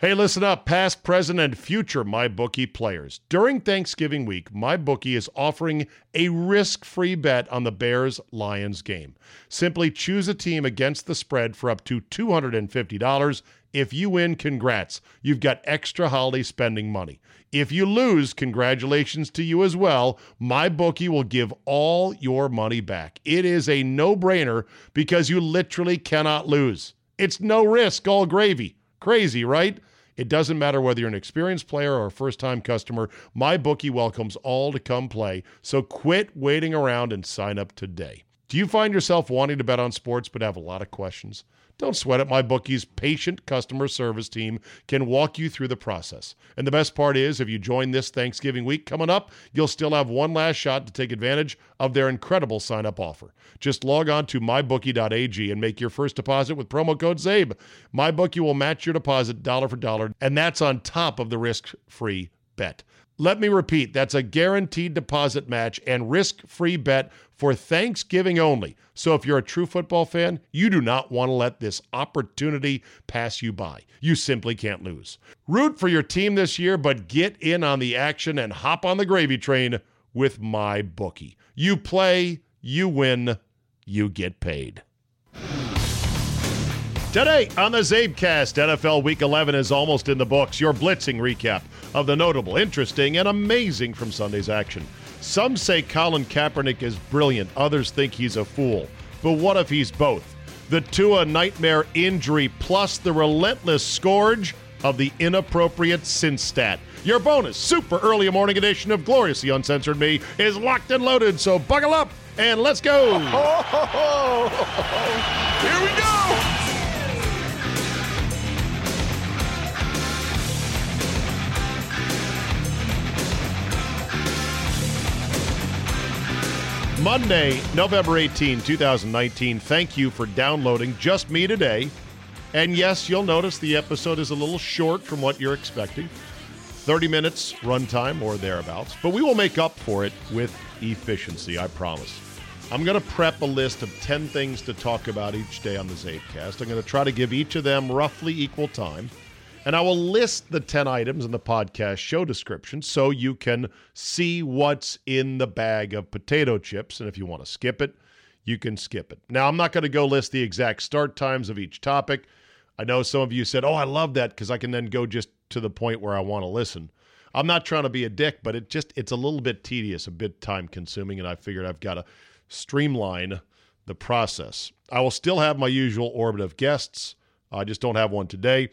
Hey, listen up, past, present, and future MyBookie players. During Thanksgiving week, MyBookie is offering a risk free bet on the Bears Lions game. Simply choose a team against the spread for up to $250. If you win, congrats. You've got extra holiday spending money. If you lose, congratulations to you as well. MyBookie will give all your money back. It is a no brainer because you literally cannot lose. It's no risk, all gravy. Crazy, right? It doesn't matter whether you're an experienced player or a first time customer, MyBookie welcomes all to come play. So quit waiting around and sign up today. Do you find yourself wanting to bet on sports but have a lot of questions? Don't sweat it. MyBookie's patient customer service team can walk you through the process. And the best part is, if you join this Thanksgiving week coming up, you'll still have one last shot to take advantage of their incredible sign up offer. Just log on to mybookie.ag and make your first deposit with promo code CZABE. MyBookie will match your deposit dollar for dollar, and that's on top of the risk free bet. Let me repeat that's a guaranteed deposit match and risk free bet for Thanksgiving only. So if you're a true football fan, you do not want to let this opportunity pass you by. You simply can't lose. Root for your team this year, but get in on the action and hop on the gravy train with MyBookie. You play, you win, you get paid. Today on the CzabeCast, NFL Week 11 is almost in the books. Your blitzing recap of the notable, interesting, and amazing from Sunday's action. Some say Colin Kaepernick is brilliant, others think he's a fool. But what if he's both? The Tua nightmare injury plus the relentless scourge of the inappropriate sin stat. Your bonus, super early morning edition of Gloriously Uncensored Me is locked and loaded, so buckle up and let's go. Here we go. Monday, November 18, 2019. Thank you for downloading Just Me Today. And yes, you'll notice the episode is a little short from what you're expecting 30 minutes runtime or thereabouts. But we will make up for it with efficiency, I promise. I'm going to prep a list of 10 things to talk about each day on the CzabeCast. I'm going to try to give each of them roughly equal time. And I will list the 10 items in the podcast show description so you can see what's in the bag of potato chips. And if you want to skip it, you can skip it. Now, I'm not going to go list the exact start times of each topic. I know some of you said, oh, I love that because I can then go just to the point where I want to listen. I'm not trying to be a dick, but it just it's a little bit tedious, a bit time consuming, and I figured I've got to streamline the process. I will still have my usual orbit of guests. I just don't have one today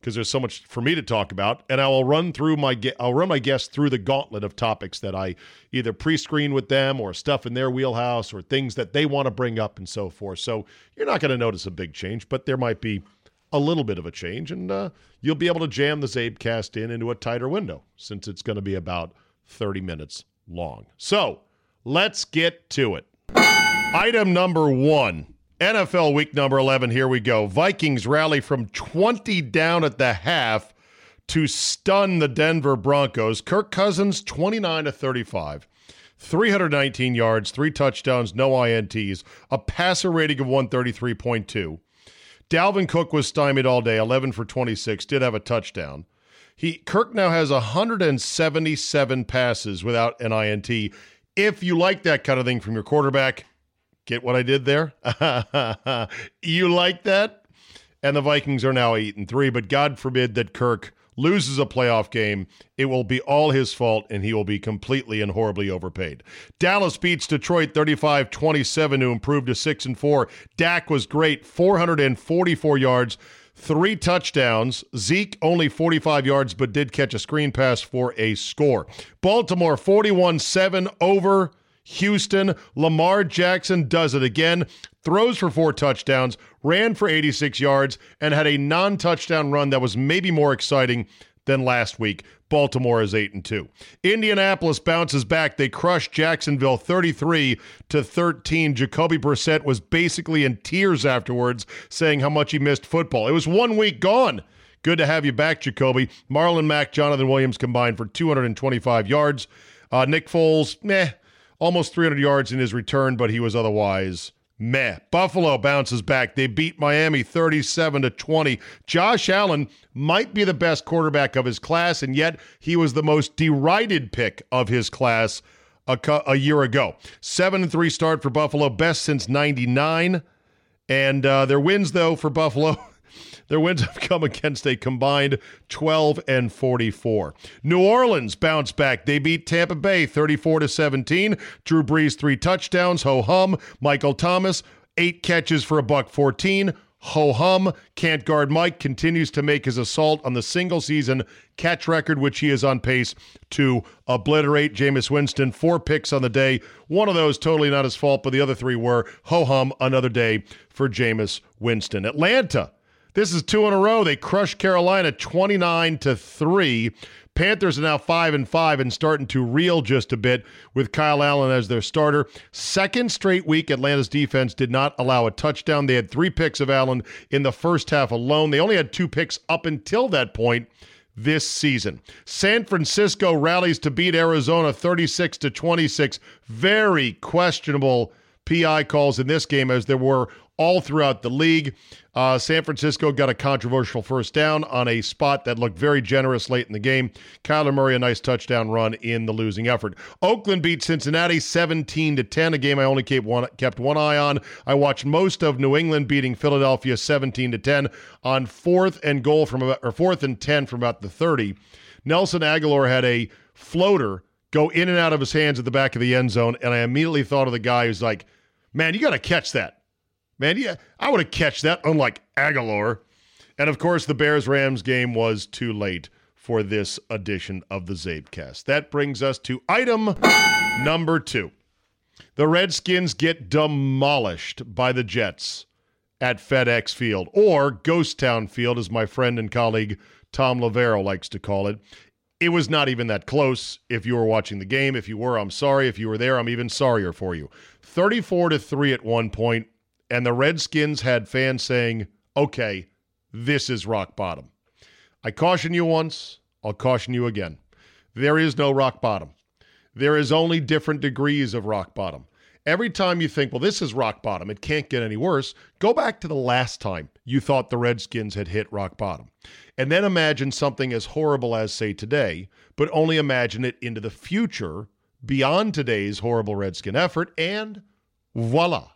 because there's so much for me to talk about, and I will run through my I'll run my guests through the gauntlet of topics that I either pre-screen with them or stuff in their wheelhouse or things that they want to bring up and so forth. So you're not going to notice a big change, but there might be a little bit of a change, and uh, you'll be able to jam the CzabeCast in into a tighter window since it's going to be about 30 minutes long. So let's get to it. Item number one. NFL week number 11, here we go. Vikings rally from 20 down at the half to stun the Denver Broncos. Kirk Cousins, 29 to 35. 319 yards, three touchdowns, no INTs, a passer rating of 133.2. Dalvin Cook was stymied all day, 11 for 26, did have a touchdown. He Kirk now has 177 passes without an INT. If you like that kind of thing from your quarterback, Get what I did there? you like that? And the Vikings are now 8 and 3, but God forbid that Kirk loses a playoff game, it will be all his fault and he will be completely and horribly overpaid. Dallas beats Detroit 35-27 to improve to 6 and 4. Dak was great, 444 yards, three touchdowns. Zeke only 45 yards but did catch a screen pass for a score. Baltimore 41-7 over Houston. Lamar Jackson does it again, throws for four touchdowns, ran for 86 yards, and had a non touchdown run that was maybe more exciting than last week. Baltimore is 8 and 2. Indianapolis bounces back. They crushed Jacksonville 33 to 13. Jacoby Brissett was basically in tears afterwards saying how much he missed football. It was one week gone. Good to have you back, Jacoby. Marlon Mack, Jonathan Williams combined for 225 yards. Uh, Nick Foles, meh, almost 300 yards in his return, but he was otherwise Meh. Buffalo bounces back. They beat Miami 37 to 20. Josh Allen might be the best quarterback of his class, and yet he was the most derided pick of his class a, a year ago. 7 and 3 start for Buffalo, best since 99. And uh, their wins, though, for Buffalo. Their wins have come against a combined 12 and 44. New Orleans bounced back. They beat Tampa Bay 34 to 17. Drew Brees three touchdowns. Ho hum. Michael Thomas eight catches for a buck 14. Ho hum. Can't guard Mike continues to make his assault on the single season catch record, which he is on pace to obliterate. Jameis Winston, four picks on the day. One of those totally not his fault, but the other three were. Ho hum, another day for Jameis Winston. Atlanta this is two in a row. They crushed Carolina 29 to 3. Panthers are now 5 and 5 and starting to reel just a bit with Kyle Allen as their starter. Second straight week Atlanta's defense did not allow a touchdown. They had 3 picks of Allen in the first half alone. They only had 2 picks up until that point this season. San Francisco rallies to beat Arizona 36 to 26. Very questionable PI calls in this game as there were all throughout the league. Uh, San Francisco got a controversial first down on a spot that looked very generous late in the game. Kyler Murray a nice touchdown run in the losing effort. Oakland beat Cincinnati 17 to 10, a game I only kept one kept one eye on. I watched most of New England beating Philadelphia 17 to 10 on fourth and goal from about, or fourth and 10 from about the 30. Nelson Agholor had a floater go in and out of his hands at the back of the end zone, and I immediately thought of the guy who's like, "Man, you got to catch that." Man, yeah, I would have catch that, unlike Agholor. And of course, the Bears Rams game was too late for this edition of the CzabeCast. That brings us to item number two. The Redskins get demolished by the Jets at FedEx Field, or Ghost Town Field, as my friend and colleague Thom Loverro likes to call it. It was not even that close if you were watching the game. If you were, I'm sorry. If you were there, I'm even sorrier for you. 34 to 3 at one point and the Redskins had fans saying, okay, this is rock bottom. I caution you once, I'll caution you again. There is no rock bottom. There is only different degrees of rock bottom. Every time you think, well, this is rock bottom, it can't get any worse, go back to the last time you thought the Redskins had hit rock bottom. And then imagine something as horrible as, say, today, but only imagine it into the future beyond today's horrible Redskin effort, and voila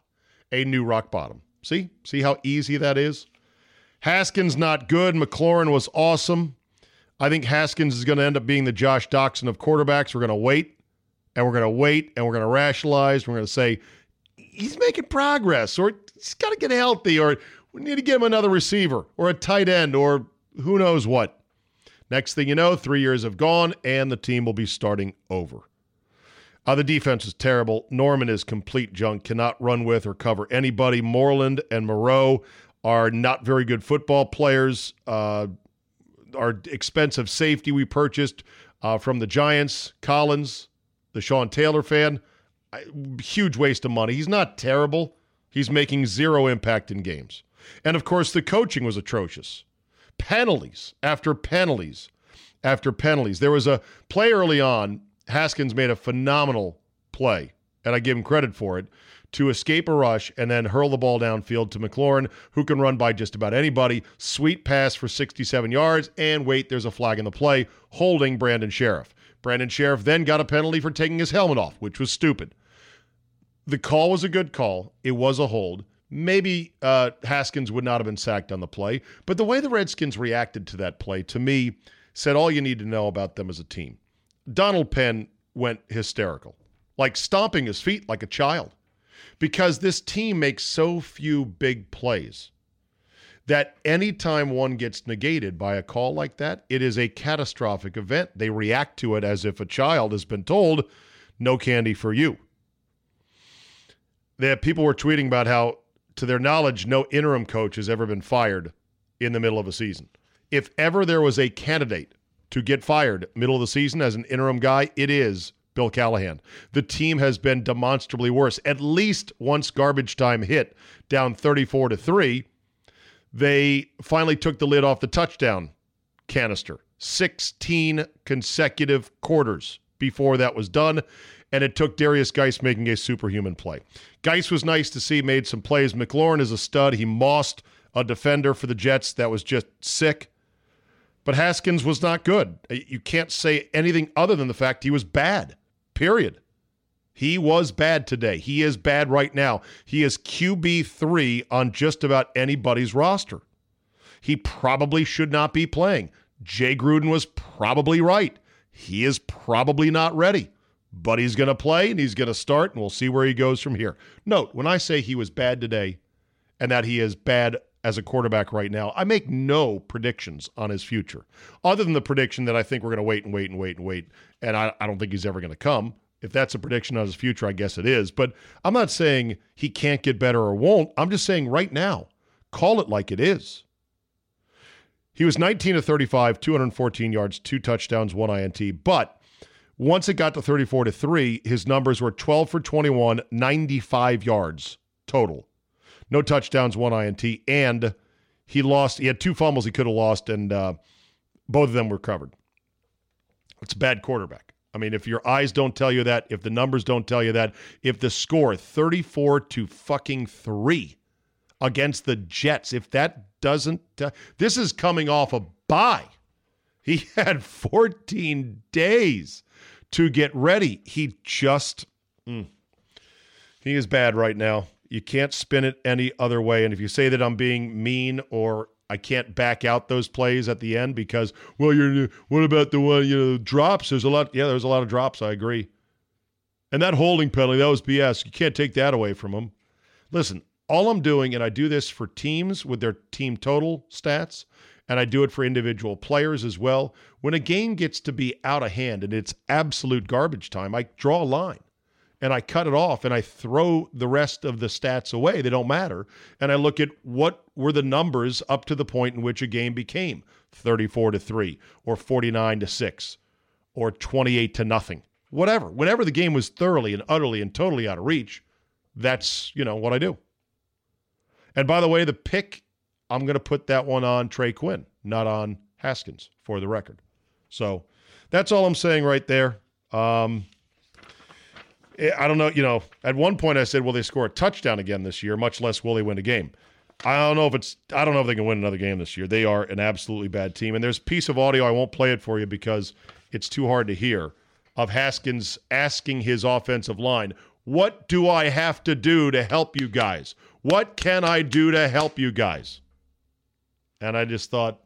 a new rock bottom. See? See how easy that is? Haskins not good. McLaurin was awesome. I think Haskins is going to end up being the Josh Doctson of quarterbacks. We're going to wait and we're going to wait and we're going to rationalize. We're going to say he's making progress or he's got to get healthy or we need to give him another receiver or a tight end or who knows what. Next thing you know, three years have gone and the team will be starting over. Uh, the defense is terrible. Norman is complete junk, cannot run with or cover anybody. Moreland and Moreau are not very good football players. Uh, our expensive safety we purchased uh, from the Giants, Collins, the Sean Taylor fan, huge waste of money. He's not terrible. He's making zero impact in games. And of course, the coaching was atrocious. Penalties after penalties after penalties. There was a play early on Haskins made a phenomenal play, and I give him credit for it, to escape a rush and then hurl the ball downfield to McLaurin, who can run by just about anybody. Sweet pass for 67 yards, and wait, there's a flag in the play, holding Brandon Scherff. Brandon Scherff then got a penalty for taking his helmet off, which was stupid. The call was a good call. It was a hold. Maybe uh, Haskins would not have been sacked on the play, but the way the Redskins reacted to that play, to me, said all you need to know about them as a team. Donald Penn went hysterical, like stomping his feet like a child, because this team makes so few big plays that anytime one gets negated by a call like that, it is a catastrophic event. They react to it as if a child has been told, no candy for you. That people were tweeting about how, to their knowledge, no interim coach has ever been fired in the middle of a season. If ever there was a candidate to get fired middle of the season as an interim guy, it is Bill Callahan. The team has been demonstrably worse. At least once garbage time hit down 34 to 3, they finally took the lid off the touchdown canister. 16 consecutive quarters before that was done. and it took Darius Guice making a superhuman play. Guice was nice to see, made some plays. McLaurin is a stud. He mossed a defender for the Jets that was just sick. But Haskins was not good. Uh, you can't say anything other than the fact he was bad, period. He was bad today. He is bad right now. He is QB3 on just about anybody's roster. He probably should not be playing. Jay Gruden was probably right. He is probably not ready, but he's going to play and he's going to start, and we'll see where he goes from here. Note, when I say he was bad today and that he is bad as a quarterback right now, I make no predictions on his future, other than the prediction that I think we're going to wait and wait and wait and wait, and I, I don't think he's ever going to come. If that's a prediction on his future, I guess it is. But I'm not saying he can't get better or won't. I'm just saying right now, call it like it is. He was 19 to 35, 214 yards, two touchdowns, one INT. But once it got to 34 to 3, his numbers were 12 for 21, 95 yards total. No touchdowns, one INT. And he lost, he had two fumbles he could have lost, and uh, both of them were covered. It's a bad quarterback. I mean, if your eyes don't tell you that, if the numbers don't tell you that, if the score 34 to fucking 3 against the Jets, if that doesn't. Uh, this is coming off a bye. He had 14 days to get ready. He just. Mm, he is bad right now. You can't spin it any other way. And if you say that I'm being mean or I can't back out those plays at the end because, well, you're what about the one you know drops? There's a lot. Yeah, there's a lot of drops. I agree. And that holding penalty, that was BS. You can't take that away from him. Listen, all I'm doing, and I do this for teams with their team total stats, and I do it for individual players as well. When a game gets to be out of hand and it's absolute garbage time, I draw a line and I cut it off and I throw the rest of the stats away. They don't matter. And I look at what were the numbers up to the point in which a game became 34 to 3 or 49 to 6 or 28 to nothing. Whatever. Whenever the game was thoroughly and utterly and totally out of reach, that's, you know, what I do. And by the way, the pick, I'm going to put that one on Trey Quinn, not on Haskins, for the record. So that's all I'm saying right there. Um, I don't know. You know, at one point I said, will they score a touchdown again this year? Much less will they win a game. I don't know if it's. I don't know if they can win another game this year. They are an absolutely bad team. And there's a piece of audio I won't play it for you because it's too hard to hear of Haskins asking his offensive line, "What do I have to do to help you guys? What can I do to help you guys? And I just thought,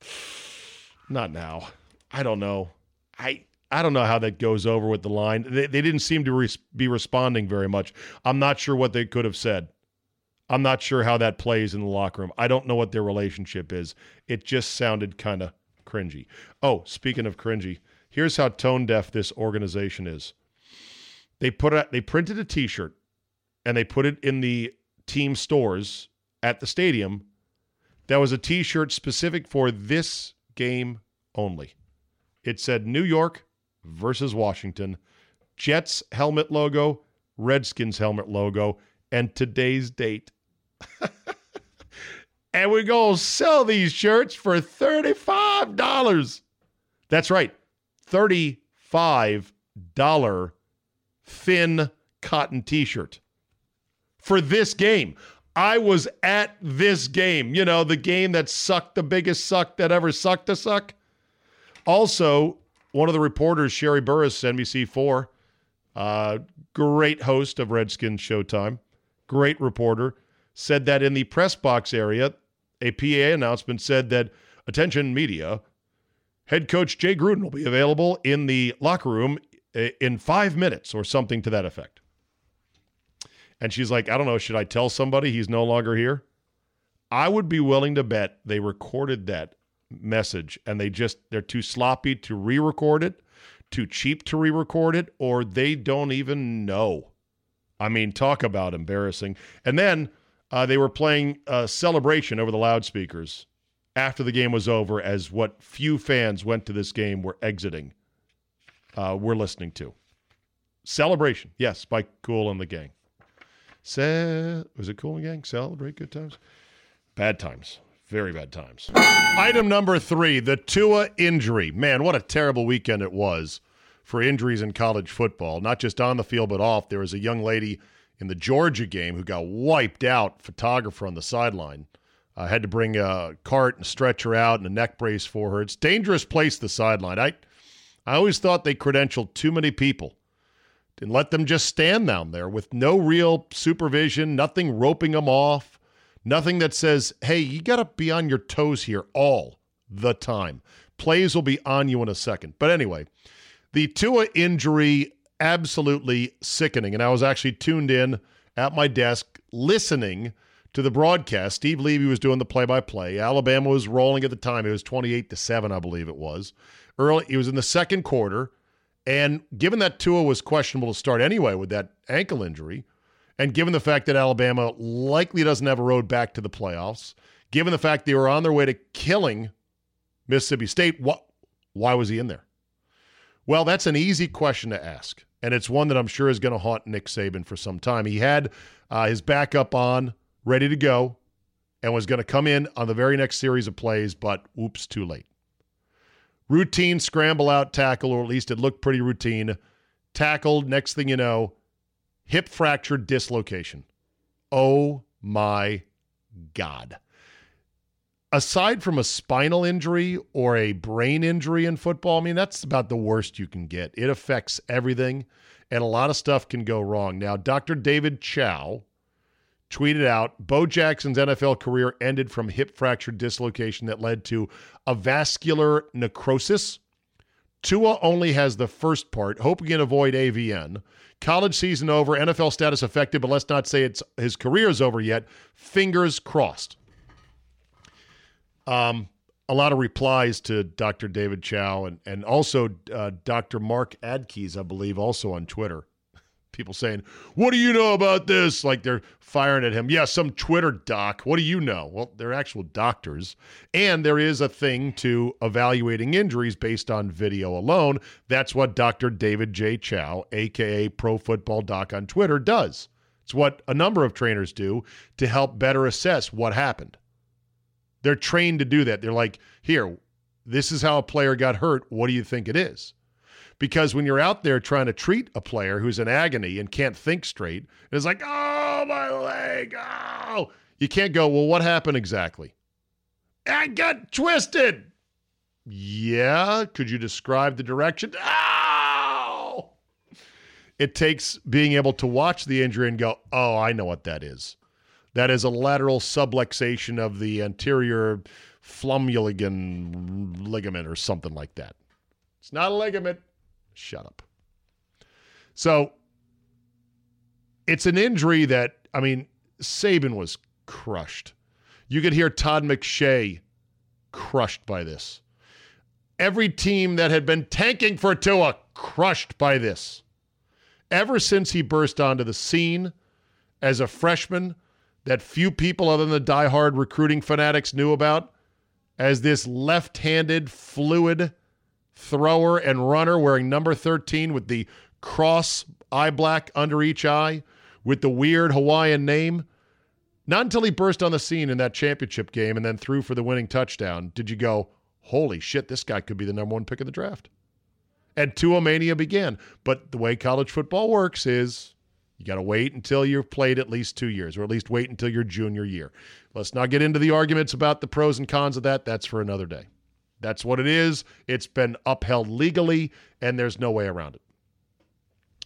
not now. I don't know. I I don't know how that goes over with the line. They, they didn't seem to be responding very much. I'm not sure what they could have said. I'm not sure how that plays in the locker room. I don't know what their relationship is. It just sounded kind of cringy. Oh, speaking of cringy, here's how tone deaf this organization is. They put a, they printed a T-shirt and they put it in the team stores at the stadium. That was a t shirt specific for this game only. It said New York versus Washington, Jets helmet logo, Redskins helmet logo, and today's date. and we're going to sell these shirts for $35. That's right, $35 thin cotton t shirt for this game. I was at this game, you know, the game that sucked, the biggest suck that ever sucked to suck. Also, one of the reporters, Sherree Burruss, NBC4, uh, great host of Redskins Showtime, great reporter, said that in the press box area, a PA announcement said that, attention media, head coach Jay Gruden will be available in the locker room eh, in five minutes or something to that effect. And she's like, I don't know, should I tell somebody he's no longer here? I would be willing to bet they recorded that message and they just, they're too sloppy to re record it, too cheap to re record it, or they don't even know. I mean, talk about embarrassing. And then uh, they were playing celebration over the loudspeakers after the game was over, as what few fans went to this game were exiting, uh, we're listening to. Celebration, yes, by Kool and the Gang. Ce- was it Kool and Gang? Celebrate good times? Bad times. Very bad times. Item number three the Tua injury. Man, what a terrible weekend it was for injuries in college football, not just on the field but off. There was a young lady in the Georgia game who got wiped out, photographer on the sideline. I had to bring a cart and stretcher out and a neck brace for her. It's dangerous place, the sideline. I, I always thought they credentialed too many people and let them just stand down there with no real supervision, nothing roping them off, nothing that says, hey, you got to be on your toes here all the time. Plays will be on you in a second. But anyway, the Tua injury, absolutely sickening. And I was actually tuned in at my desk listening to the broadcast. Steve Levy was doing the play by play. Alabama was rolling at the time. It was 28 to 7, I believe it was. Early, it was in the second quarter. And given that Tua was questionable to start anyway with that ankle injury, and given the fact that Alabama likely doesn't have a road back to the playoffs, given the fact they were on their way to killing Mississippi State, what, why was he in there? Well, that's an easy question to ask. And it's one that I'm sure is going to haunt Nick Saban for some time. He had uh, his backup on, ready to go, and was going to come in on the very next series of plays, but oops, too late. Routine scramble out tackle, or at least it looked pretty routine. Tackled, next thing you know, hip fracture dislocation. Oh my God aside from a spinal injury or a brain injury in football, I mean, that's about the worst you can get. It affects everything, and a lot of stuff can go wrong. Now, Dr. David Chao tweeted out Bo Jackson's NFL career ended from hip fracture dislocation that led to avascular necrosis. Tua only has the first part, hoping to avoid AVN. College season over, NFL status affected, but let's not say it's his career is over yet. Fingers crossed. Um, a lot of replies to Dr. David Chao and, and also uh, Dr. Mark Adickes, I believe, also on Twitter. People saying, What do you know about this? Like they're firing at him. Yeah, some Twitter doc. What do you know? Well, they're actual doctors. And there is a thing to evaluating injuries based on video alone. That's what Dr. David J. Chao, aka Pro Football Doc on Twitter, does. It's what a number of trainers do to help better assess what happened. They're trained to do that. They're like, here, this is how a player got hurt. What do you think it is? Because when you're out there trying to treat a player who's in agony and can't think straight, it's like, oh, my leg, oh. You can't go, well, what happened exactly? I got twisted. Yeah. Could you describe the direction? Oh! It takes being able to watch the injury and go, oh, I know what that is. That is a lateral subluxation of the anterior flummuligan ligament or something like that. It's not a ligament. Shut up. So it's an injury that, I mean, Saban was crushed. You could hear Todd McShay crushed by this. Every team that had been tanking for Tua crushed by this. Ever since he burst onto the scene as a freshman, that few people other than the diehard recruiting fanatics knew about as this left handed, fluid thrower and runner wearing number 13 with the cross eye black under each eye with the weird Hawaiian name. Not until he burst on the scene in that championship game and then threw for the winning touchdown did you go, holy shit, this guy could be the number one pick of the draft. And Tua Mania began. But the way college football works is you got to wait until you've played at least two years, or at least wait until your junior year. Let's not get into the arguments about the pros and cons of that. That's for another day. That's what it is. It's been upheld legally, and there's no way around it.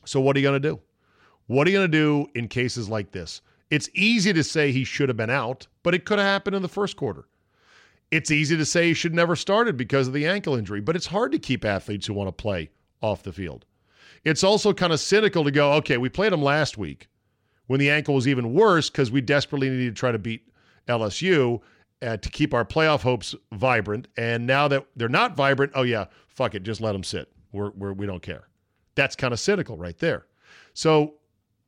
So, what are you going to do? What are you going to do in cases like this? It's easy to say he should have been out, but it could have happened in the first quarter. It's easy to say he should never started because of the ankle injury, but it's hard to keep athletes who want to play off the field. It's also kind of cynical to go, okay, we played him last week when the ankle was even worse because we desperately needed to try to beat LSU uh, to keep our playoff hopes vibrant. And now that they're not vibrant, oh, yeah, fuck it, just let them sit. We're, we're, we don't care. That's kind of cynical right there. So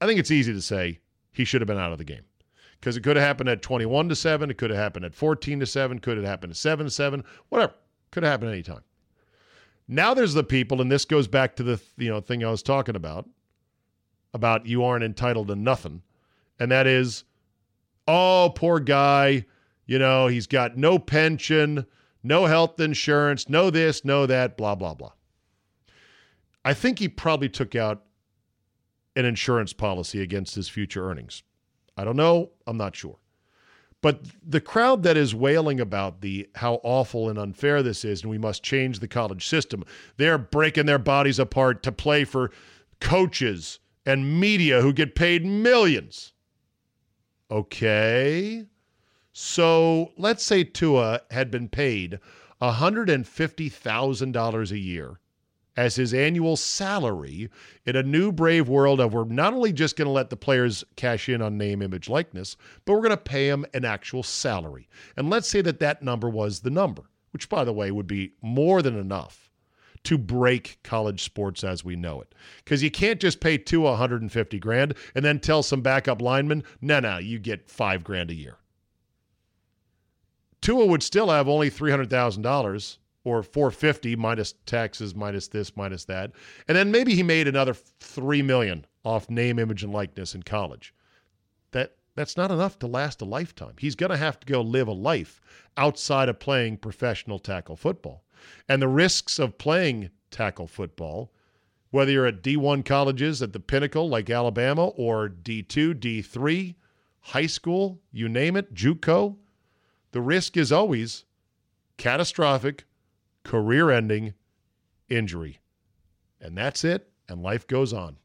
I think it's easy to say he should have been out of the game because it could have happened at 21 to 7. It could have happened at 14 to 7. Could have happened at 7 to 7. Whatever. Could have happened anytime. Now there's the people, and this goes back to the you know thing I was talking about, about you aren't entitled to nothing, and that is, oh poor guy, you know he's got no pension, no health insurance, no this, no that, blah blah blah. I think he probably took out an insurance policy against his future earnings. I don't know. I'm not sure. But the crowd that is wailing about the how awful and unfair this is, and we must change the college system, they're breaking their bodies apart to play for coaches and media who get paid millions. Okay. So let's say Tua had been paid $150,000 a year as his annual salary in a new brave world of we're not only just going to let the players cash in on name, image, likeness, but we're going to pay them an actual salary. And let's say that that number was the number, which, by the way, would be more than enough to break college sports as we know it. Because you can't just pay two 150 grand and then tell some backup lineman, no, no, you get five grand a year. Tua would still have only $300,000 or 450 minus taxes minus this minus that. And then maybe he made another 3 million off name image and likeness in college. That that's not enough to last a lifetime. He's going to have to go live a life outside of playing professional tackle football. And the risks of playing tackle football whether you're at D1 colleges at the pinnacle like Alabama or D2 D3 high school you name it JUCO the risk is always catastrophic career ending injury. And that's it, and life goes on.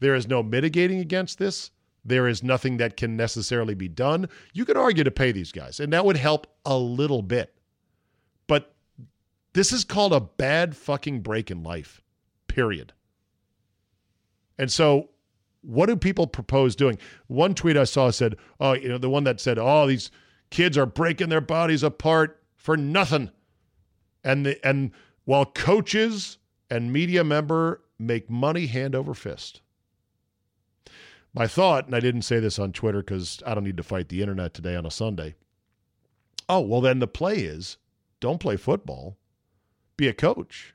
There is no mitigating against this. There is nothing that can necessarily be done. You could argue to pay these guys, and that would help a little bit. But this is called a bad fucking break in life, period. And so, what do people propose doing? One tweet I saw said, oh, you know, the one that said, oh, these kids are breaking their bodies apart for nothing and the and while coaches and media member make money hand over fist. My thought, and I didn't say this on Twitter because I don't need to fight the internet today on a Sunday. Oh, well, then the play is don't play football, be a coach.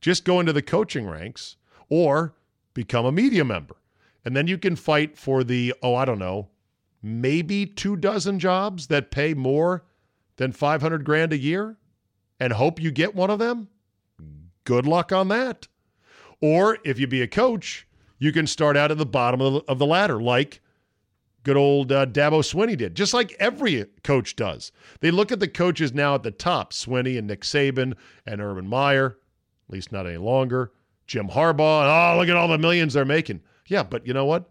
Just go into the coaching ranks or become a media member. And then you can fight for the, oh, I don't know, maybe two dozen jobs that pay more than 500 grand a year and hope you get one of them, good luck on that. Or if you be a coach, you can start out at the bottom of the, ladder, like good old uh, Dabo Swinney did, just like every coach does. They look at the coaches now at the top Swinney and Nick Saban and Urban Meyer, at least not any longer, Jim Harbaugh, oh, look at all the millions they're making. Yeah, but you know what?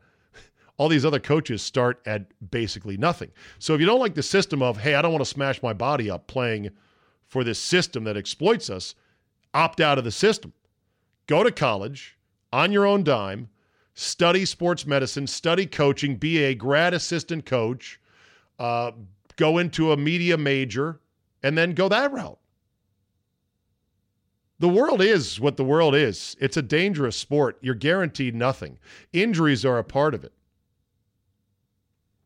All these other coaches start at basically nothing. So if you don't like the system of, hey, I don't want to smash my body up playing – for this system that exploits us, opt out of the system. Go to college on your own dime, study sports medicine, study coaching, be a grad assistant coach, uh, go into a media major, and then go that route. The world is what the world is. It's a dangerous sport. You're guaranteed nothing. Injuries are a part of it.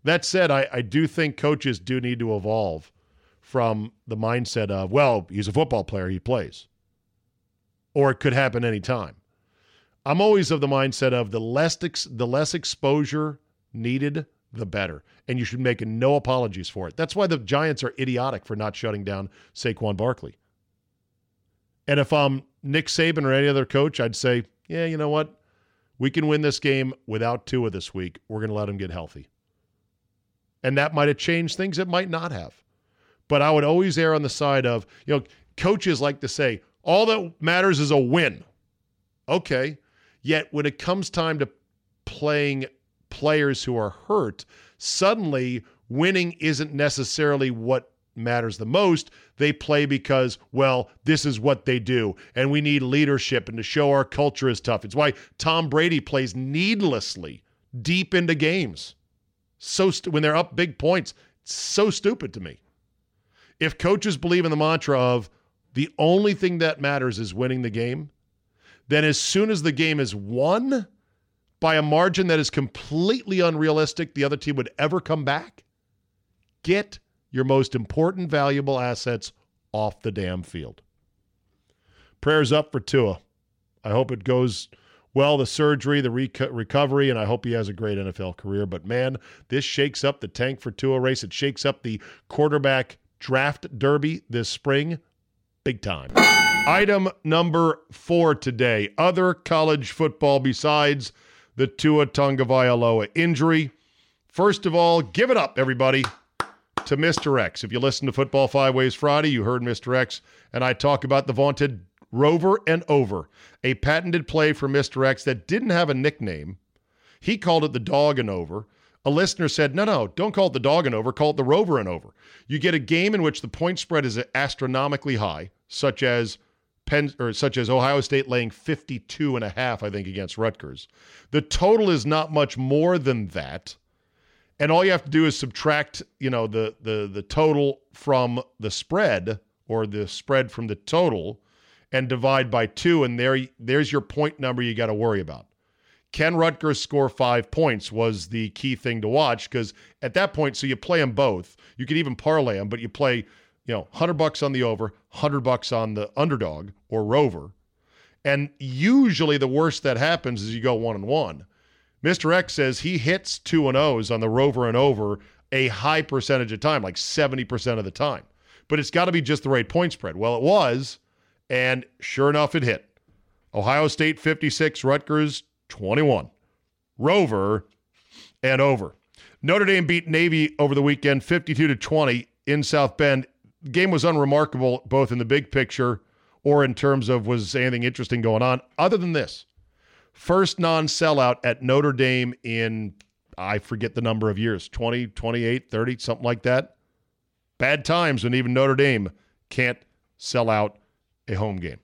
That said, I, I do think coaches do need to evolve from the mindset of, well, he's a football player, he plays. Or it could happen anytime. I'm always of the mindset of the less ex- the less exposure needed, the better. And you should make no apologies for it. That's why the Giants are idiotic for not shutting down Saquon Barkley. And if I'm Nick Saban or any other coach, I'd say, yeah, you know what? We can win this game without Tua this week. We're going to let him get healthy. And that might have changed things. It might not have. But I would always err on the side of, you know, coaches like to say, all that matters is a win. Okay. Yet when it comes time to playing players who are hurt, suddenly winning isn't necessarily what matters the most. They play because, well, this is what they do. And we need leadership and to show our culture is tough. It's why Tom Brady plays needlessly deep into games. So st- when they're up big points, it's so stupid to me if coaches believe in the mantra of the only thing that matters is winning the game, then as soon as the game is won by a margin that is completely unrealistic, the other team would ever come back, get your most important, valuable assets off the damn field. Prayers up for Tua. I hope it goes well, the surgery, the rec- recovery, and I hope he has a great NFL career. But man, this shakes up the tank for Tua race. It shakes up the quarterback draft derby this spring big time. Item number four today other college football besides the Tua Tagovailoa injury. First of all, give it up, everybody, to Mr. X. If you listen to Football Five Ways Friday, you heard Mr. X and I talk about the vaunted Rover and Over, a patented play for Mr. X that didn't have a nickname. He called it the Dog and Over. A listener said, no, no, don't call it the Dog and Over, call it the Rover and Over. You get a game in which the point spread is astronomically high, such as Penn or such as Ohio State laying 52 and a half, I think, against Rutgers. The total is not much more than that. And all you have to do is subtract, you know, the the the total from the spread or the spread from the total and divide by 2 and there there's your point number you got to worry about. Can Rutgers score 5 points was the key thing to watch cuz at that point so you play them both. You could even parlay them, but you play you know, 100 bucks on the over, 100 bucks on the underdog or rover. And usually the worst that happens is you go 1 and 1. Mr. X says he hits 2 and O's on the rover and over a high percentage of time, like 70% of the time. But it's got to be just the right point spread. Well, it was, and sure enough it hit. Ohio State 56, Rutgers 21. Rover and over. Notre Dame beat Navy over the weekend 52 to 20 in South Bend game was unremarkable both in the big picture or in terms of was anything interesting going on other than this first non-sellout at notre dame in i forget the number of years 20 28 30 something like that bad times when even notre dame can't sell out a home game.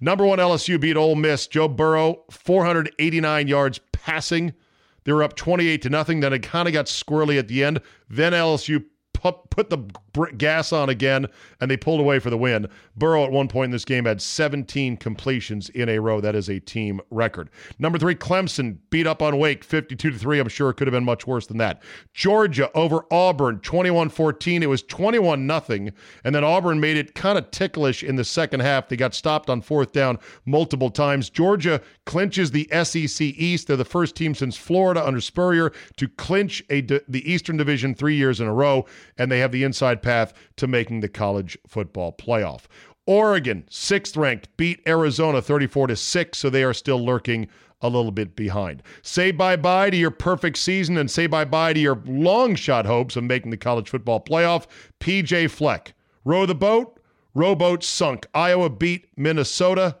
Number one lsu beat Ole miss. Joe burrow 489 yards passing. They were up 28 to nothing. Then it kind of got squirrely at the end. Then lsu put, put the gas on again, and they pulled away for the win. Burrow at one point in this game had 17 completions in a row. That is a team record. Number three, Clemson beat up on Wake 52 to 3. I'm sure it could have been much worse than that. Georgia over Auburn 21 14. It was 21 nothing, and then Auburn made it kind of ticklish in the second half. They got stopped on fourth down multiple times. Georgia clinches the SEC East. They're the first team since Florida under Spurrier to clinch a the Eastern Division three years in a row, and they have the inside path to making the college football playoff. Oregon, sixth ranked, beat Arizona 34 to 6, so they are still lurking a little bit behind. Say bye bye to your perfect season and say bye bye to your long shot hopes of making the college football playoff. PJ Fleck, row the boat, rowboat sunk. Iowa beat Minnesota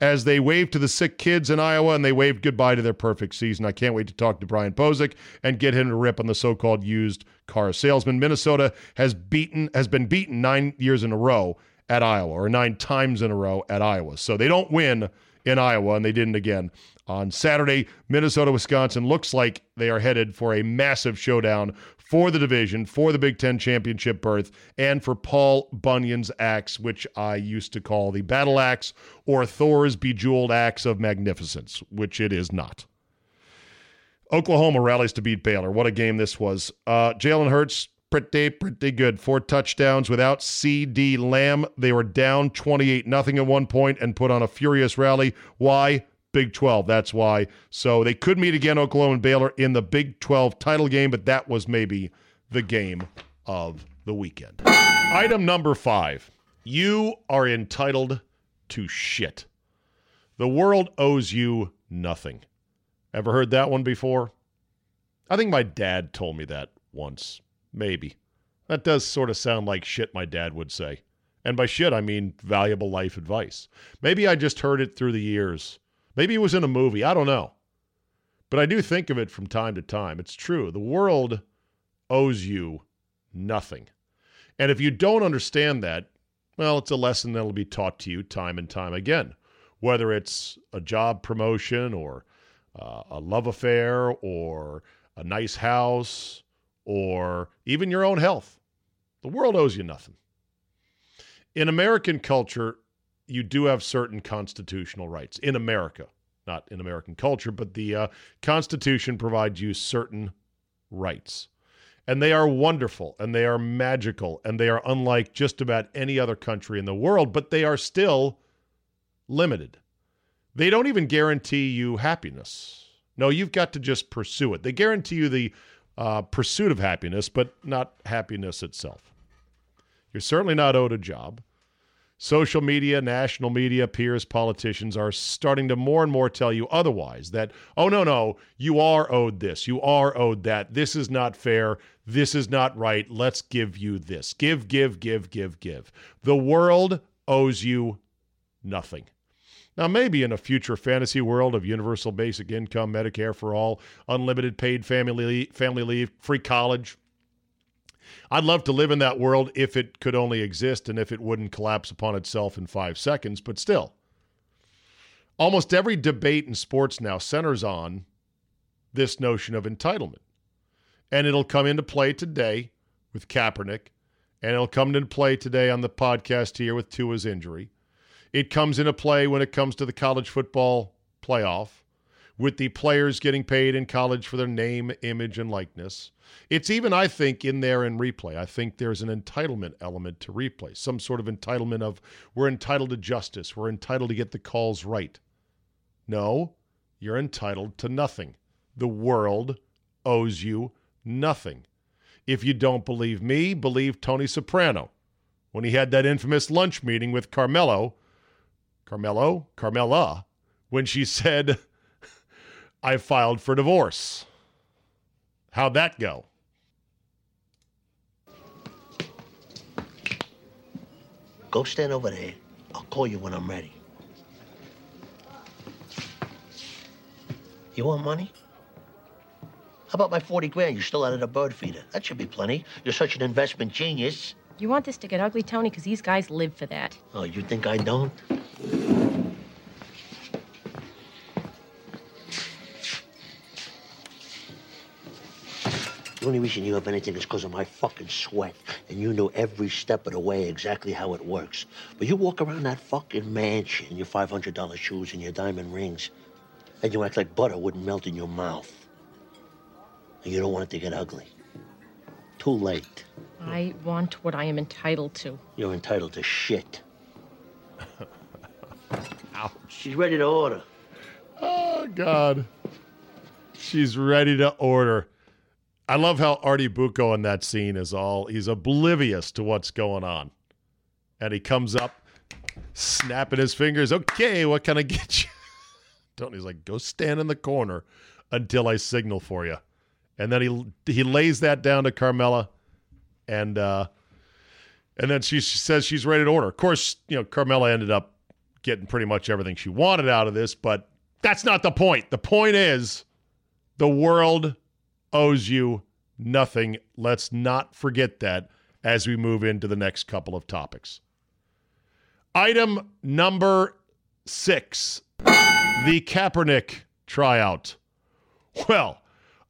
as they waved to the sick kids in Iowa and they waved goodbye to their perfect season. I can't wait to talk to Brian Posick and get him to rip on the so-called used car salesman. Minnesota has beaten has been beaten 9 years in a row at Iowa or 9 times in a row at Iowa. So they don't win in Iowa and they didn't again on Saturday. Minnesota Wisconsin looks like they are headed for a massive showdown for the division, for the Big Ten championship berth, and for Paul Bunyan's axe, which I used to call the battle axe or Thor's bejeweled axe of magnificence, which it is not. Oklahoma rallies to beat Baylor. What a game this was. Uh, Jalen Hurts, pretty, pretty good. Four touchdowns without CeeDee Lamb. They were down 28 nothing at one point and put on a furious rally. Why? Big 12. That's why. So they could meet again, Oklahoma and Baylor, in the Big 12 title game, but that was maybe the game of the weekend. Item number five you are entitled to shit. The world owes you nothing. Ever heard that one before? I think my dad told me that once. Maybe. That does sort of sound like shit my dad would say. And by shit, I mean valuable life advice. Maybe I just heard it through the years Maybe it was in a movie. I don't know. But I do think of it from time to time. It's true. The world owes you nothing. And if you don't understand that, well, it's a lesson that'll be taught to you time and time again, whether it's a job promotion or uh, a love affair or a nice house or even your own health. The world owes you nothing. In American culture, you do have certain constitutional rights in America, not in American culture, but the uh, Constitution provides you certain rights. And they are wonderful and they are magical and they are unlike just about any other country in the world, but they are still limited. They don't even guarantee you happiness. No, you've got to just pursue it. They guarantee you the uh, pursuit of happiness, but not happiness itself. You're certainly not owed a job. Social media, national media, peers, politicians are starting to more and more tell you otherwise that, oh, no, no, you are owed this, you are owed that, this is not fair, this is not right, let's give you this. Give, give, give, give, give. The world owes you nothing. Now, maybe in a future fantasy world of universal basic income, Medicare for all, unlimited paid family leave, family leave, free college, I'd love to live in that world if it could only exist and if it wouldn't collapse upon itself in five seconds, but still. Almost every debate in sports now centers on this notion of entitlement. And it'll come into play today with Kaepernick, and it'll come into play today on the podcast here with Tua's injury. It comes into play when it comes to the college football playoff with the players getting paid in college for their name, image, and likeness. It's even, I think, in there in replay. I think there's an entitlement element to replay, some sort of entitlement of we're entitled to justice, we're entitled to get the calls right. No, you're entitled to nothing. The world owes you nothing. If you don't believe me, believe Tony Soprano when he had that infamous lunch meeting with Carmelo, Carmelo, Carmela, when she said, I filed for divorce. How'd that go? Go stand over there. I'll call you when I'm ready. You want money? How about my 40 grand you still out of the bird feeder? That should be plenty. You're such an investment genius. You want this to get ugly, Tony? Because these guys live for that. Oh, you think I don't? Only reason you have anything is because of my fucking sweat. And you know every step of the way exactly how it works. But you walk around that fucking mansion in your $500 shoes and your diamond rings, and you act like butter wouldn't melt in your mouth. And you don't want it to get ugly. Too late. I want what I am entitled to. You're entitled to shit. Ouch. She's ready to order. Oh, God. She's ready to order. I love how Artie Bucco in that scene is all, he's oblivious to what's going on. And he comes up, snapping his fingers. Okay, what can I get you? Tony's like, go stand in the corner until I signal for you. And then he he lays that down to Carmela, and uh, and then she, she says she's ready to order. Of course, you know Carmela ended up getting pretty much everything she wanted out of this, but that's not the point. The point is, the world owes you nothing. Let's not forget that as we move into the next couple of topics. Item number six the Kaepernick tryout. Well,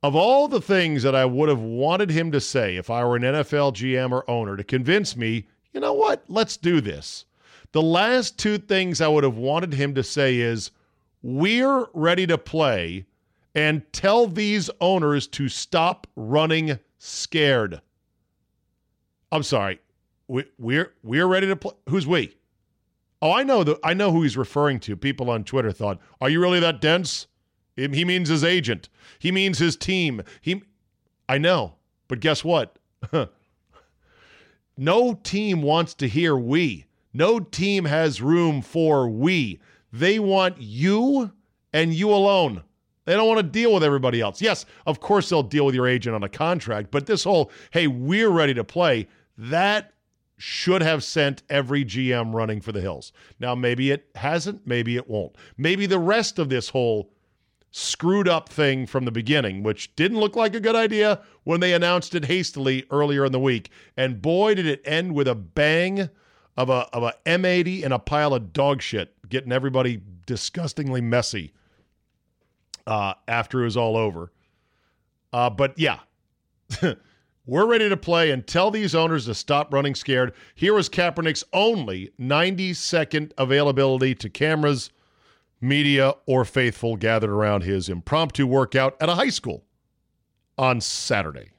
of all the things that I would have wanted him to say if I were an NFL GM or owner to convince me, you know what, let's do this. The last two things I would have wanted him to say is, we're ready to play and tell these owners to stop running scared. I'm sorry. We, we're we're ready to play. Who's we? Oh, I know the I know who he's referring to. People on Twitter thought, "Are you really that dense?" He means his agent. He means his team. He I know. But guess what? no team wants to hear we. No team has room for we. They want you and you alone. They don't want to deal with everybody else. Yes, of course they'll deal with your agent on a contract, but this whole, hey, we're ready to play, that should have sent every GM running for the hills. Now, maybe it hasn't, maybe it won't. Maybe the rest of this whole screwed up thing from the beginning, which didn't look like a good idea when they announced it hastily earlier in the week. And boy, did it end with a bang of a, of a M80 and a pile of dog shit, getting everybody disgustingly messy uh, after it was all over. Uh, but yeah, we're ready to play and tell these owners to stop running scared. Here was Kaepernick's only 90 second availability to cameras, media, or faithful gathered around his impromptu workout at a high school on Saturday.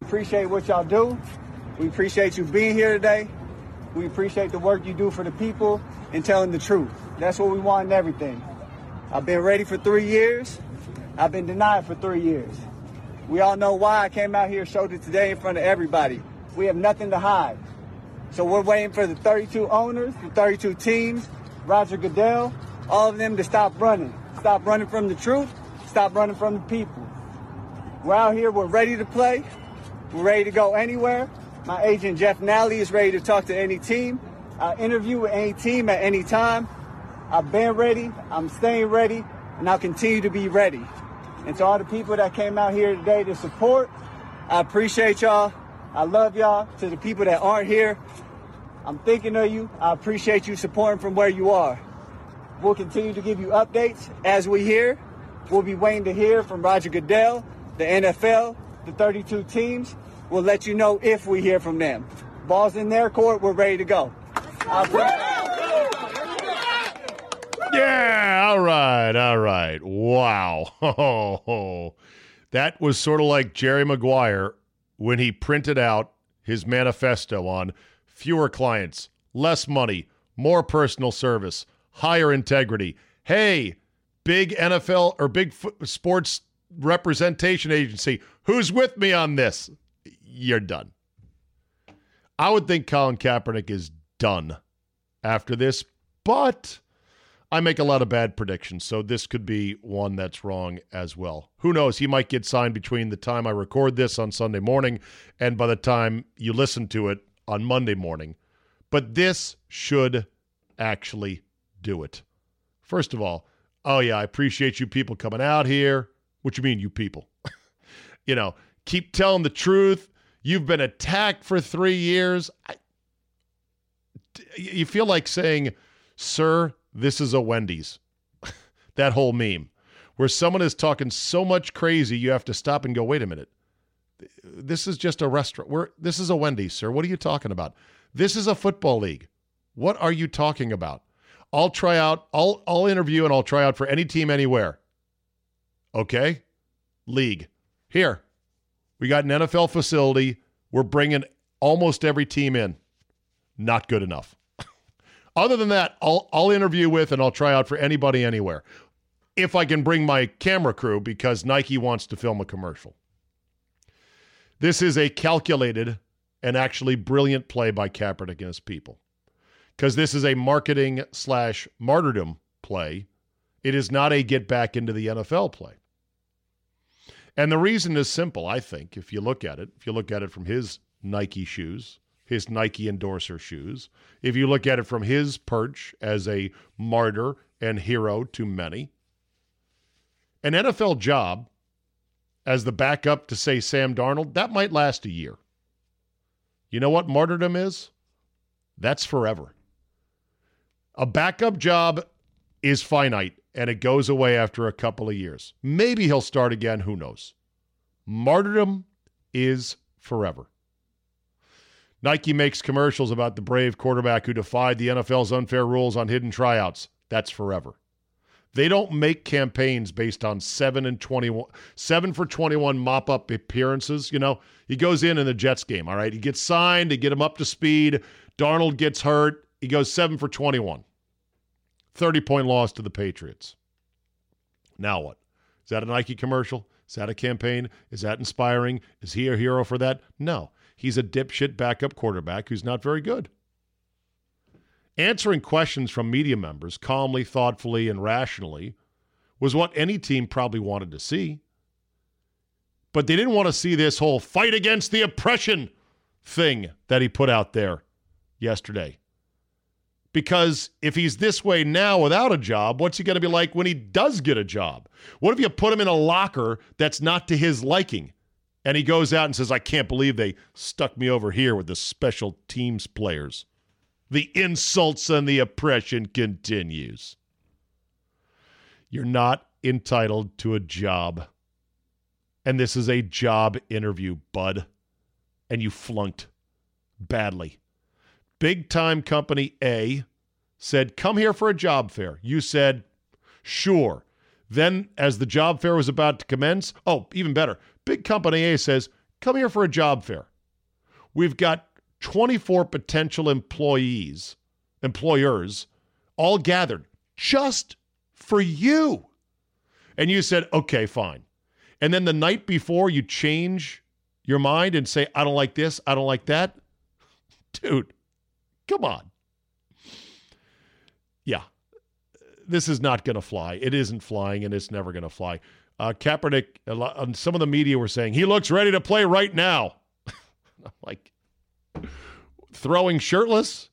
Appreciate what y'all do. We appreciate you being here today. We appreciate the work you do for the people and telling the truth. That's what we want in everything. I've been ready for three years. I've been denied for three years. We all know why I came out here, showed it today in front of everybody. We have nothing to hide. So we're waiting for the 32 owners, the 32 teams, Roger Goodell, all of them to stop running. Stop running from the truth. Stop running from the people. We're out here. We're ready to play. We're ready to go anywhere. My agent Jeff Nalley is ready to talk to any team. I'll interview with any team at any time. I've been ready. I'm staying ready, and I'll continue to be ready. And to all the people that came out here today to support, I appreciate y'all. I love y'all. To the people that aren't here, I'm thinking of you. I appreciate you supporting from where you are. We'll continue to give you updates as we hear. We'll be waiting to hear from Roger Goodell, the NFL, the 32 teams. We'll let you know if we hear from them. Ball's in their court. We're ready to go. Yeah, all right, all right. Wow. that was sort of like Jerry Maguire when he printed out his manifesto on fewer clients, less money, more personal service, higher integrity. Hey, big NFL or big f- sports representation agency, who's with me on this? You're done. I would think Colin Kaepernick is done after this, but I make a lot of bad predictions, so this could be one that's wrong as well. Who knows? He might get signed between the time I record this on Sunday morning and by the time you listen to it on Monday morning. But this should actually do it. First of all, oh yeah, I appreciate you people coming out here. What you mean, you people? you know, keep telling the truth. You've been attacked for three years. I, you feel like saying, "Sir, this is a Wendy's." that whole meme, where someone is talking so much crazy, you have to stop and go, "Wait a minute." This is just a restaurant. Where this is a Wendy's, sir. What are you talking about? This is a football league. What are you talking about? I'll try out, I'll I'll interview and I'll try out for any team anywhere. Okay? League. Here. We got an NFL facility. We're bringing almost every team in. Not good enough. Other than that, I'll I'll interview with and I'll try out for anybody anywhere. If I can bring my camera crew because Nike wants to film a commercial. This is a calculated and actually brilliant play by Kaepernick and his people because this is a marketing slash martyrdom play. It is not a get back into the NFL play. And the reason is simple, I think, if you look at it. If you look at it from his Nike shoes, his Nike endorser shoes, if you look at it from his perch as a martyr and hero to many, an NFL job as the backup to, say, Sam Darnold, that might last a year. You know what martyrdom is? That's forever. A backup job is finite and it goes away after a couple of years. Maybe he'll start again, who knows. Martyrdom is forever. Nike makes commercials about the brave quarterback who defied the NFL's unfair rules on hidden tryouts. That's forever. They don't make campaigns based on 7 and 21 7 for 21 mop-up appearances, you know. He goes in in the Jets game, all right? He gets signed, to get him up to speed. Darnold gets hurt. He goes 7 for 21. 30 point loss to the Patriots. Now what? Is that a Nike commercial? Is that a campaign? Is that inspiring? Is he a hero for that? No. He's a dipshit backup quarterback who's not very good. Answering questions from media members calmly, thoughtfully, and rationally was what any team probably wanted to see. But they didn't want to see this whole fight against the oppression thing that he put out there yesterday. Because if he's this way now without a job, what's he going to be like when he does get a job? What if you put him in a locker that's not to his liking? And he goes out and says, I can't believe they stuck me over here with the special teams players. The insults and the oppression continues. You're not entitled to a job. And this is a job interview, bud. And you flunked badly. Big time company A said, Come here for a job fair. You said, Sure. Then, as the job fair was about to commence, oh, even better, big company A says, Come here for a job fair. We've got 24 potential employees, employers, all gathered just for you. And you said, Okay, fine. And then the night before, you change your mind and say, I don't like this, I don't like that. Dude, Come on. Yeah. This is not going to fly. It isn't flying, and it's never going to fly. Uh, Kaepernick, lot, some of the media were saying he looks ready to play right now. Like, throwing shirtless?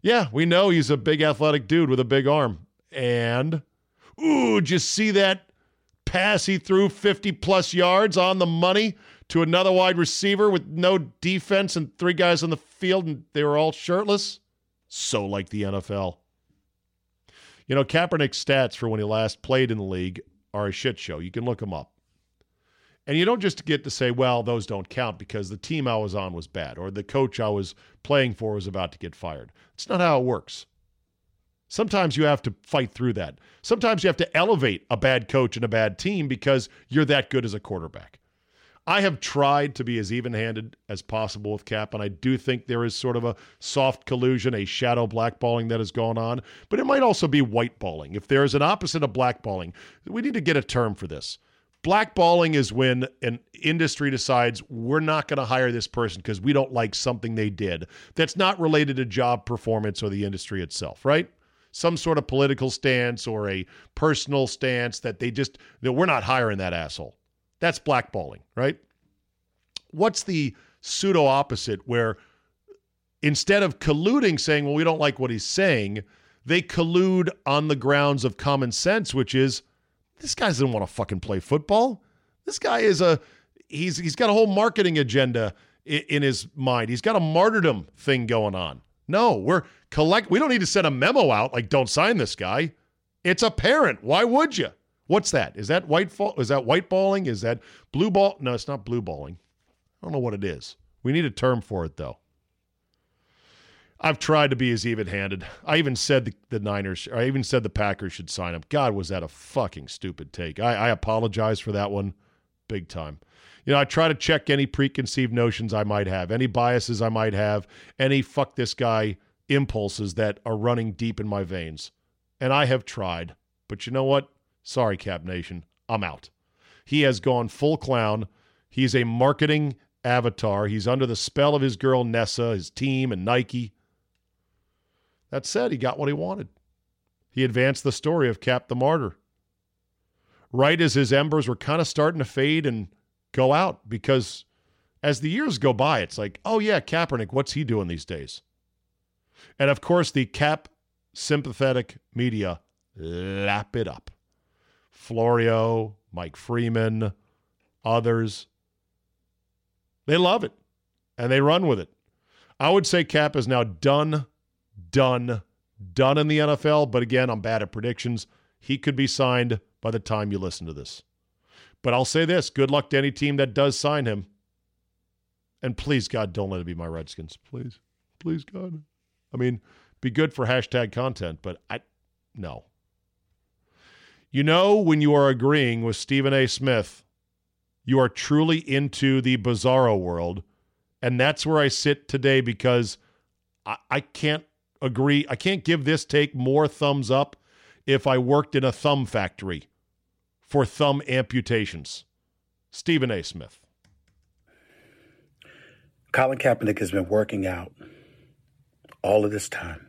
Yeah, we know he's a big athletic dude with a big arm. And, ooh, just see that pass he threw 50 plus yards on the money to another wide receiver with no defense and three guys on the field and they were all shirtless? So like the NFL. You know, Kaepernick's stats for when he last played in the league are a shit show. You can look them up. And you don't just get to say, well, those don't count because the team I was on was bad or the coach I was playing for was about to get fired. It's not how it works. Sometimes you have to fight through that. Sometimes you have to elevate a bad coach and a bad team because you're that good as a quarterback. I have tried to be as even handed as possible with Kap, and I do think there is sort of a soft collusion, a shadow blackballing that is going on, but it might also be whiteballing. If there is an opposite of blackballing, we need to get a term for this. Blackballing is when an industry decides we're not going to hire this person because we don't like something they did that's not related to job performance or the industry itself, right? Some sort of political stance or a personal stance that they just, that we're not hiring that asshole. That's blackballing, right? What's the pseudo opposite where instead of colluding saying, well, we don't like what he's saying, they collude on the grounds of common sense, which is this guy doesn't want to fucking play football. This guy is a he's he's got a whole marketing agenda in, in his mind. He's got a martyrdom thing going on. No, we're collect. We don't need to send a memo out like don't sign this guy. It's apparent. Why would you? What's that? Is that white fall? Is that white balling? Is that blue ball? No, it's not blue balling. I don't know what it is. We need a term for it though. I've tried to be as even handed. I even said the, the, Niners, I even said the Packers should sign him. God, was that a fucking stupid take. I, I apologize for that one big time. You know, I try to check any preconceived notions I might have, any biases I might have, any fuck this guy impulses that are running deep in my veins. And I have tried. But you know what? Sorry, Kap Nation. I'm out. He has gone full clown. He's a marketing avatar. He's under the spell of his girl Nessa, his team, and Nike. That said, he got what he wanted. He advanced the story of Kap the Martyr. Right as his embers were kind of starting to fade and go out, because as the years go by, it's like, oh yeah, Kaepernick, what's he doing these days? And of course, the Kap sympathetic media lap it up. Florio, Mike Freeman, others, they love it and they run with it. I would say Kap is now done done, done in the NFL. But again, I'm bad at predictions. He could be signed by the time you listen to this. But I'll say this good luck to any team that does sign him. And please, God, don't let it be my Redskins. Please. Please, God. I mean, be good for hashtag content, but I, no. You know, when you are agreeing with Stephen A. Smith, you are truly into the bizarro world. And that's where I sit today because I, I can't agree. I can't give this take more thumbs up if I worked in a thumb factory for thumb amputations. Stephen A. Smith. Colin Kaepernick has been working out all of this time.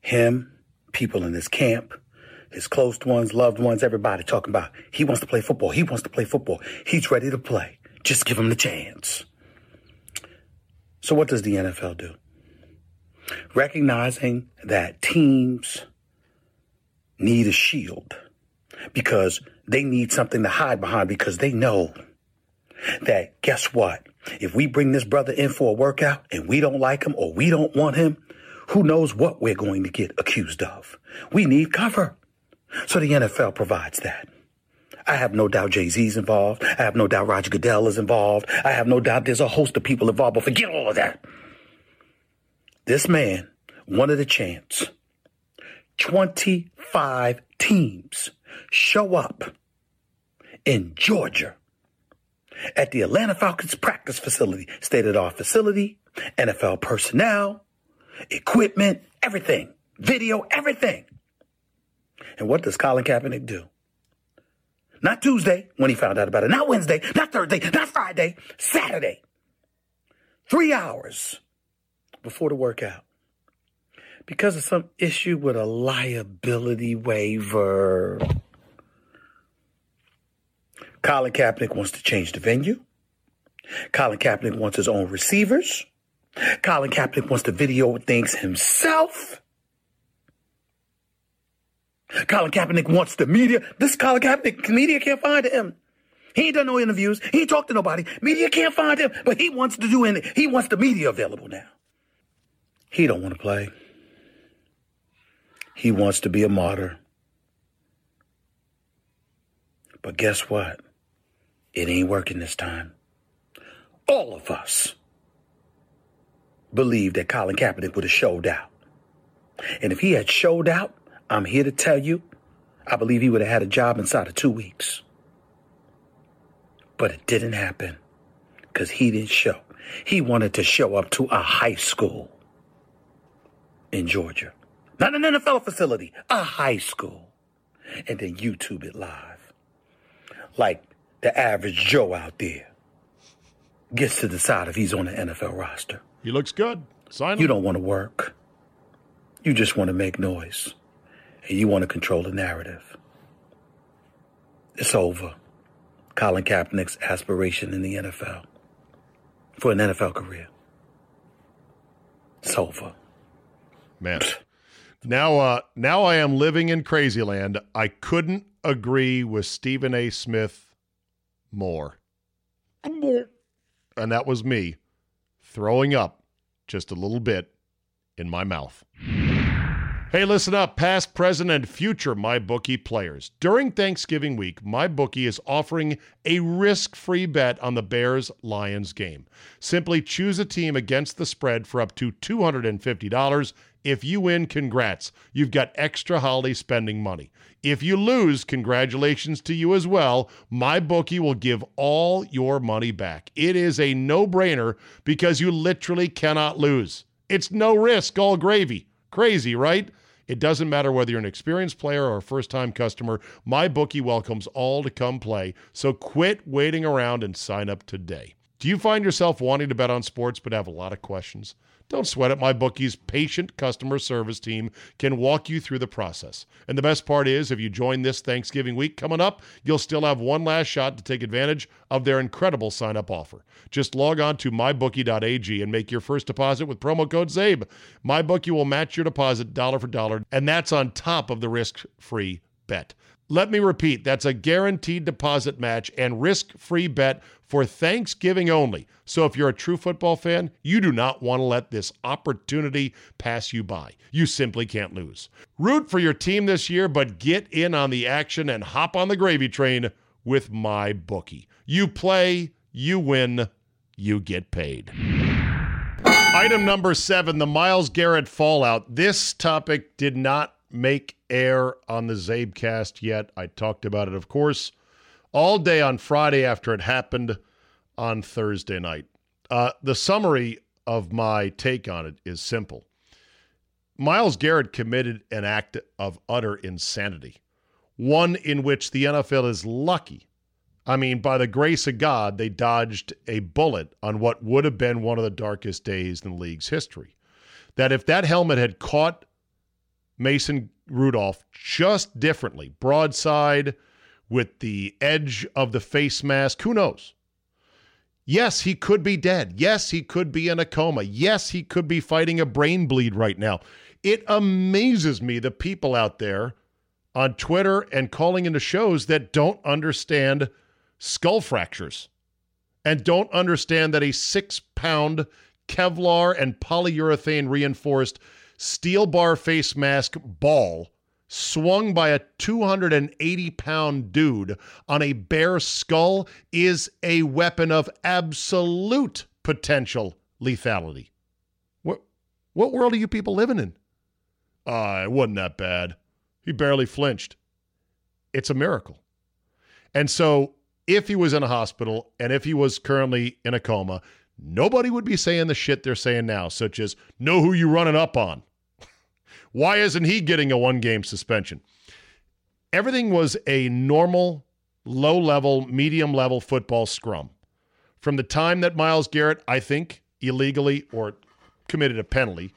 Him, people in his camp, his close ones, loved ones, everybody talking about he wants to play football. He wants to play football. He's ready to play. Just give him the chance. So, what does the NFL do? recognizing that teams need a shield because they need something to hide behind because they know that guess what? If we bring this brother in for a workout and we don't like him or we don't want him, who knows what we're going to get accused of? We need cover. So the NFL provides that. I have no doubt Jay Z's involved. I have no doubt Roger Goodell is involved. I have no doubt there's a host of people involved, but forget all of that. This man wanted a chance. 25 teams show up in Georgia at the Atlanta Falcons practice facility, state of the art facility, NFL personnel, equipment, everything, video, everything. And what does Colin Kaepernick do? Not Tuesday when he found out about it, not Wednesday, not Thursday, not Friday, Saturday. Three hours before the workout because of some issue with a liability waiver. Colin Kaepernick wants to change the venue. Colin Kaepernick wants his own receivers. Colin Kaepernick wants to video things himself. Colin Kaepernick wants the media. This Colin Kaepernick, media can't find him. He ain't done no interviews. He ain't talked to nobody. Media can't find him, but he wants to do anything. He wants the media available now. He don't want to play. He wants to be a martyr. But guess what? It ain't working this time. All of us believe that Colin Kaepernick would have showed out. And if he had showed out, I'm here to tell you, I believe he would have had a job inside of two weeks. But it didn't happen because he didn't show. He wanted to show up to a high school in Georgia, not an NFL facility, a high school, and then YouTube it live. Like the average Joe out there gets to decide if he's on the NFL roster. He looks good. Sign him. You don't want to work. You just want to make noise. And you want to control the narrative. It's over. Colin Kaepernick's aspiration in the NFL for an NFL career. It's over. Man. Now uh now I am living in crazy land. I couldn't agree with Stephen A. Smith more. And that was me throwing up just a little bit in my mouth. Hey, listen up, past, present, and future MyBookie players. During Thanksgiving week, MyBookie is offering a risk free bet on the Bears Lions game. Simply choose a team against the spread for up to $250. If you win, congrats. You've got extra holiday spending money. If you lose, congratulations to you as well. MyBookie will give all your money back. It is a no brainer because you literally cannot lose. It's no risk, all gravy. Crazy, right? It doesn't matter whether you're an experienced player or a first time customer, MyBookie welcomes all to come play. So quit waiting around and sign up today. Do you find yourself wanting to bet on sports but have a lot of questions? Don't sweat it. MyBookie's patient customer service team can walk you through the process. And the best part is, if you join this Thanksgiving week coming up, you'll still have one last shot to take advantage of their incredible sign up offer. Just log on to mybookie.ag and make your first deposit with promo code CZABE. MyBookie will match your deposit dollar for dollar, and that's on top of the risk free bet. Let me repeat that's a guaranteed deposit match and risk free bet for Thanksgiving only. So if you're a true football fan, you do not want to let this opportunity pass you by. You simply can't lose. Root for your team this year, but get in on the action and hop on the gravy train with MyBookie. You play, you win, you get paid. Item number seven the Myles Garrett fallout. This topic did not make air on the CzabeCast yet. I talked about it, of course, all day on Friday after it happened on Thursday night. Uh, the summary of my take on it is simple. Myles Garrett committed an act of utter insanity, one in which the NFL is lucky. I mean, by the grace of God, they dodged a bullet on what would have been one of the darkest days in the league's history. That if that helmet had caught Mason Rudolph just differently, broadside with the edge of the face mask. Who knows? Yes, he could be dead. Yes, he could be in a coma. Yes, he could be fighting a brain bleed right now. It amazes me the people out there on Twitter and calling into shows that don't understand skull fractures and don't understand that a six pound Kevlar and polyurethane reinforced steel bar face mask ball swung by a 280 pound dude on a bare skull is a weapon of absolute potential lethality. What, what world are you people living in? Ah, uh, it wasn't that bad. He barely flinched. It's a miracle. And so, if he was in a hospital and if he was currently in a coma, nobody would be saying the shit they're saying now, such as, know who you running up on. Why isn't he getting a one game suspension? Everything was a normal, low level, medium level football scrum. From the time that Myles Garrett, I think, illegally or committed a penalty,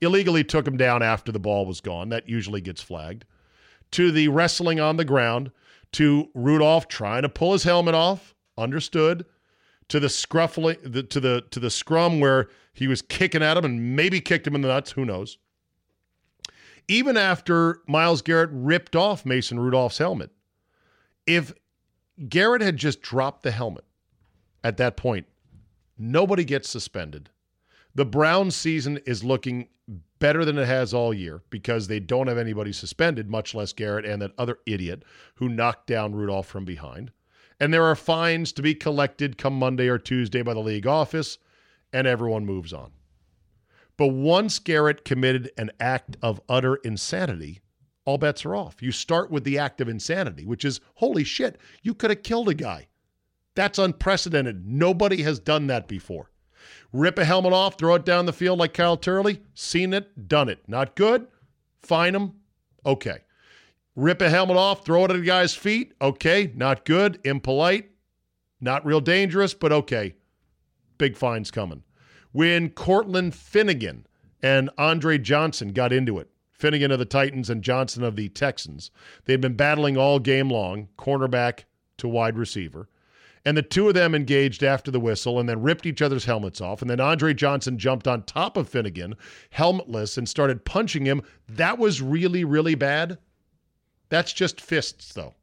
illegally took him down after the ball was gone. That usually gets flagged. To the wrestling on the ground, to Rudolph trying to pull his helmet off, understood. To the scruffling, the, to the to the scrum where he was kicking at him and maybe kicked him in the nuts. Who knows? Even after Myles Garrett ripped off Mason Rudolph's helmet, if Garrett had just dropped the helmet at that point, nobody gets suspended. The Browns season is looking better than it has all year because they don't have anybody suspended, much less Garrett and that other idiot who knocked down Rudolph from behind. And there are fines to be collected come Monday or Tuesday by the league office, and everyone moves on. But once Garrett committed an act of utter insanity, all bets are off. You start with the act of insanity, which is holy shit, you could have killed a guy. That's unprecedented. Nobody has done that before. Rip a helmet off, throw it down the field like Kyle Turley. Seen it, done it. Not good? Fine him. Okay. Rip a helmet off, throw it at a guy's feet. Okay. Not good. Impolite. Not real dangerous, but okay. Big fines coming. When Cortland Finnegan and Andre Johnson got into it, Finnegan of the Titans and Johnson of the Texans, they'd been battling all game long, cornerback to wide receiver. And the two of them engaged after the whistle and then ripped each other's helmets off. And then Andre Johnson jumped on top of Finnegan, helmetless, and started punching him. That was really, really bad. That's just fists, though,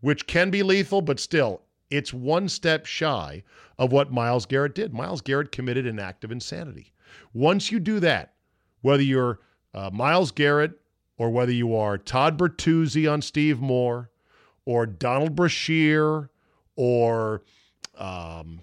which can be lethal, but still, it's one step shy of what Myles Garrett did. Myles Garrett committed an act of insanity. Once you do that, whether you're uh, Myles Garrett or whether you are Todd Bertuzzi on Steve Moore or Donald Brashear or um,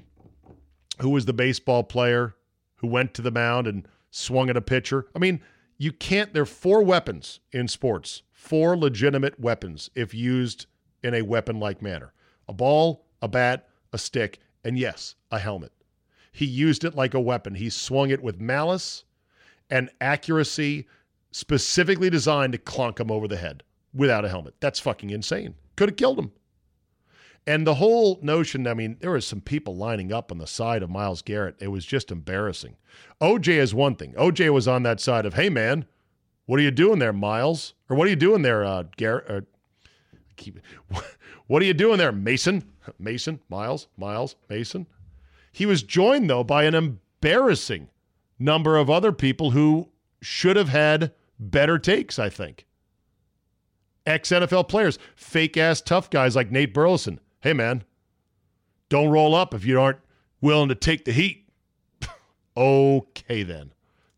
who was the baseball player who went to the mound and swung at a pitcher. I mean, you can't, there are four weapons in sports, four legitimate weapons if used in a weapon like manner a ball, a bat, a stick, and yes, a helmet. He used it like a weapon. He swung it with malice and accuracy specifically designed to clunk him over the head without a helmet. That's fucking insane. Could have killed him. And the whole notion, I mean, there was some people lining up on the side of Myles Garrett. It was just embarrassing. OJ is one thing. OJ was on that side of, hey, man, what are you doing there, Myles? Or what are you doing there, uh, Garrett? Uh, keep, what are you doing there, Mason? Mason, Myles, Myles, Mason. He was joined, though, by an embarrassing number of other people who should have had better takes, I think. Ex NFL players, fake ass tough guys like Nate Burleson hey, man, don't roll up if you aren't willing to take the heat. okay, then.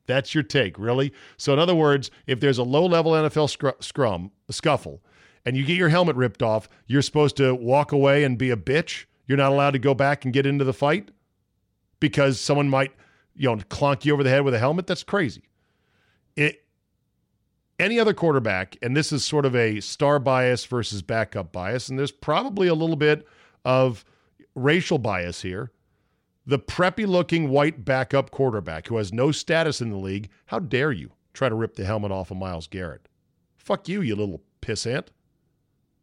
That's your take, really? So, in other words, if there's a low level NFL scr- scrum, scuffle, and you get your helmet ripped off, you're supposed to walk away and be a bitch. You're not allowed to go back and get into the fight because someone might, you know, clonk you over the head with a helmet. That's crazy. It, any other quarterback, and this is sort of a star bias versus backup bias, and there's probably a little bit of racial bias here. The preppy looking white backup quarterback who has no status in the league, how dare you try to rip the helmet off of Myles Garrett? Fuck you, you little pissant.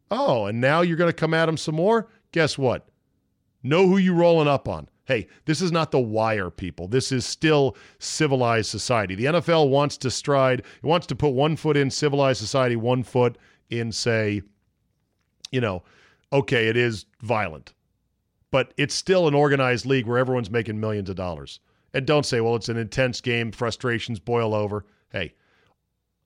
Oh, and now you're going to come at him some more? Guess what? Know who you rolling up on. Hey, this is not the wire, people. This is still civilized society. The NFL wants to stride, it wants to put one foot in civilized society, one foot in, say, you know, okay, it is violent, but it's still an organized league where everyone's making millions of dollars. And don't say, well, it's an intense game, frustrations boil over. Hey,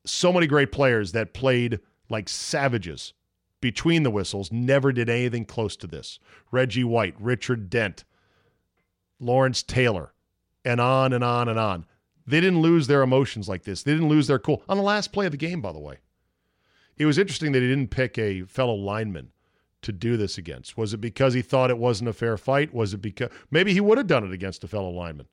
so many great players that played like savages between the whistles never did anything close to this. Reggie White, Richard Dent, Lawrence Taylor, and on and on and on. They didn't lose their emotions like this. They didn't lose their cool. On the last play of the game, by the way. It was interesting that he didn't pick a fellow lineman to do this against. Was it because he thought it wasn't a fair fight? Was it because maybe he would have done it against a fellow lineman?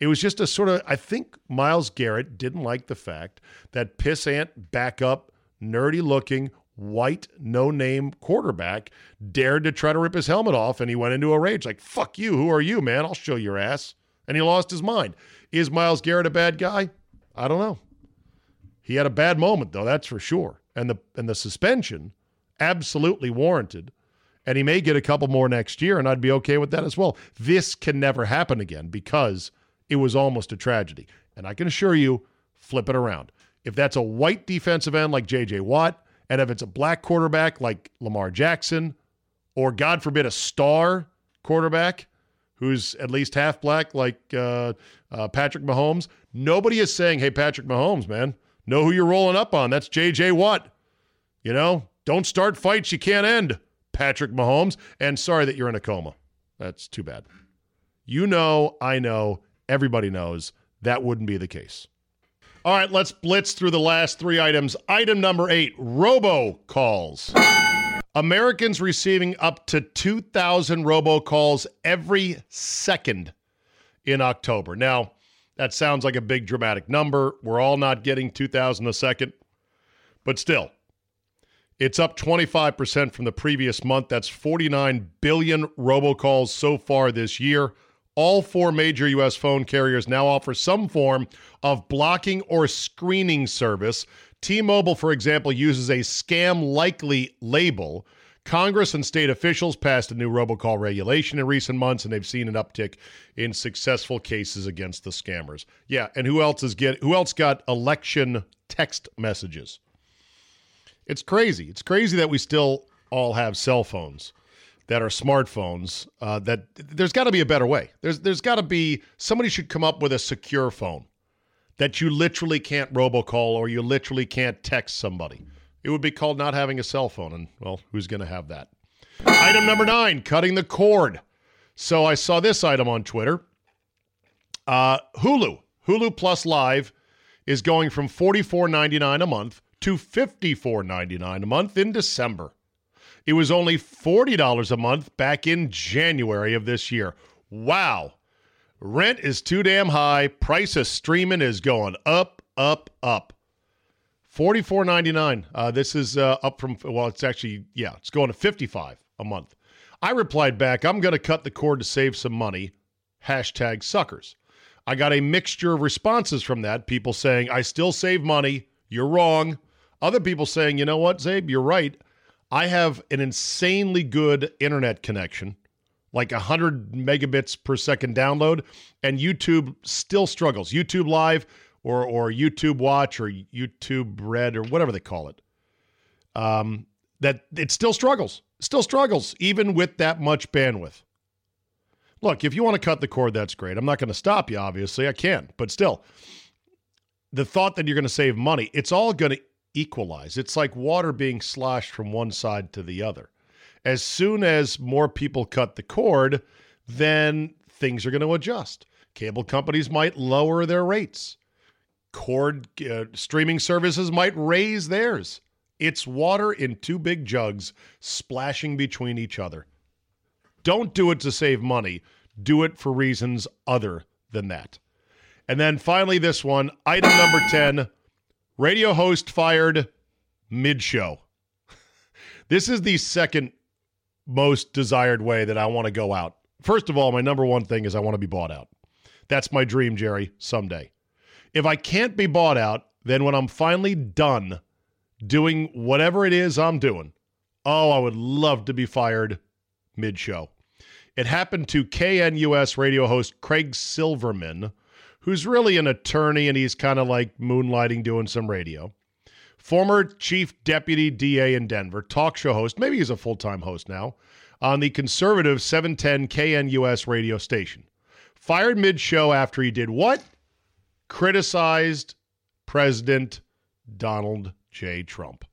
It was just a sort of, I think Myles Garrett didn't like the fact that pissant, backup, nerdy looking, white, no name quarterback dared to try to rip his helmet off and he went into a rage like, fuck you. Who are you, man? I'll show your ass. And he lost his mind. Is Miles Garrett a bad guy? I don't know. He had a bad moment, though, that's for sure. And the and the suspension, absolutely warranted. And he may get a couple more next year, and I'd be okay with that as well. This can never happen again because it was almost a tragedy. And I can assure you, flip it around. If that's a white defensive end like J.J. Watt, and if it's a black quarterback like Lamar Jackson, or God forbid, a star quarterback who's at least half black like uh, uh, Patrick Mahomes, nobody is saying, hey, Patrick Mahomes, man, know who you're rolling up on. That's J.J. Watt. You know, don't start fights you can't end, Patrick Mahomes. And sorry that you're in a coma. That's too bad. You know, I know, everybody knows that wouldn't be the case. All right, let's blitz through the last three items. Item number eight robo calls. Americans receiving up to 2,000 robocalls every second in October. Now, that sounds like a big dramatic number. We're all not getting 2,000 a second, but still, it's up 25% from the previous month. That's 49 billion robocalls so far this year. All four major U.S. phone carriers now offer some form of blocking or screening service. T Mobile, for example, uses a scam likely label. Congress and state officials passed a new robocall regulation in recent months, and they've seen an uptick in successful cases against the scammers. Yeah, and who else is get who else got election text messages? It's crazy. It's crazy that we still all have cell phones that are smartphones. Uh, that there's got to be a better way. There's there's got to be somebody should come up with a secure phone that you literally can't robocall or you literally can't text somebody. It would be called not having a cell phone, and well, who's going to have that? Item number nine: cutting the cord. So I saw this item on Twitter. Uh, Hulu, Hulu Plus Live, is going from forty four ninety nine a month to $54.99 a month in December. It was only $40 a month back in January of this year. Wow. Rent is too damn high. Price of streaming is going up, up, up. Forty-four ninety-nine. Uh, this is uh, up from well, it's actually yeah, it's going to fifty-five a month. I replied back, I'm going to cut the cord to save some money. Hashtag suckers. I got a mixture of responses from that. People saying I still save money. You're wrong. Other people saying, you know what, Czabe, you're right. I have an insanely good internet connection, like 100 megabits per second download, and YouTube still struggles. YouTube Live or, or YouTube Watch or YouTube Red or whatever they call it. Um, that it still struggles, still struggles, even with that much bandwidth. Look, if you want to cut the cord, that's great. I'm not going to stop you, obviously. I can, but still, the thought that you're going to save money, it's all going to equalize. It's like water being sloshed from one side to the other. As soon as more people cut the cord, then things are going to adjust. Cable companies might lower their rates. Cord uh, streaming services might raise theirs. It's water in two big jugs splashing between each other. Don't do it to save money. Do it for reasons other than that. And then finally, this one, item number 10 Radio host fired mid show. this is the second most desired way that I want to go out. First of all, my number one thing is I want to be bought out. That's my dream, Jerry, someday. If I can't be bought out, then when I'm finally done doing whatever it is I'm doing, oh, I would love to be fired mid show. It happened to KNUS radio host Craig Silverman who's really an attorney and he's kind of like moonlighting doing some radio. Former chief deputy DA in Denver, talk show host, maybe he's a full time host now, on the conservative 710 KNUS radio station. Fired mid show after he did what? Criticized President Donald J. Trump.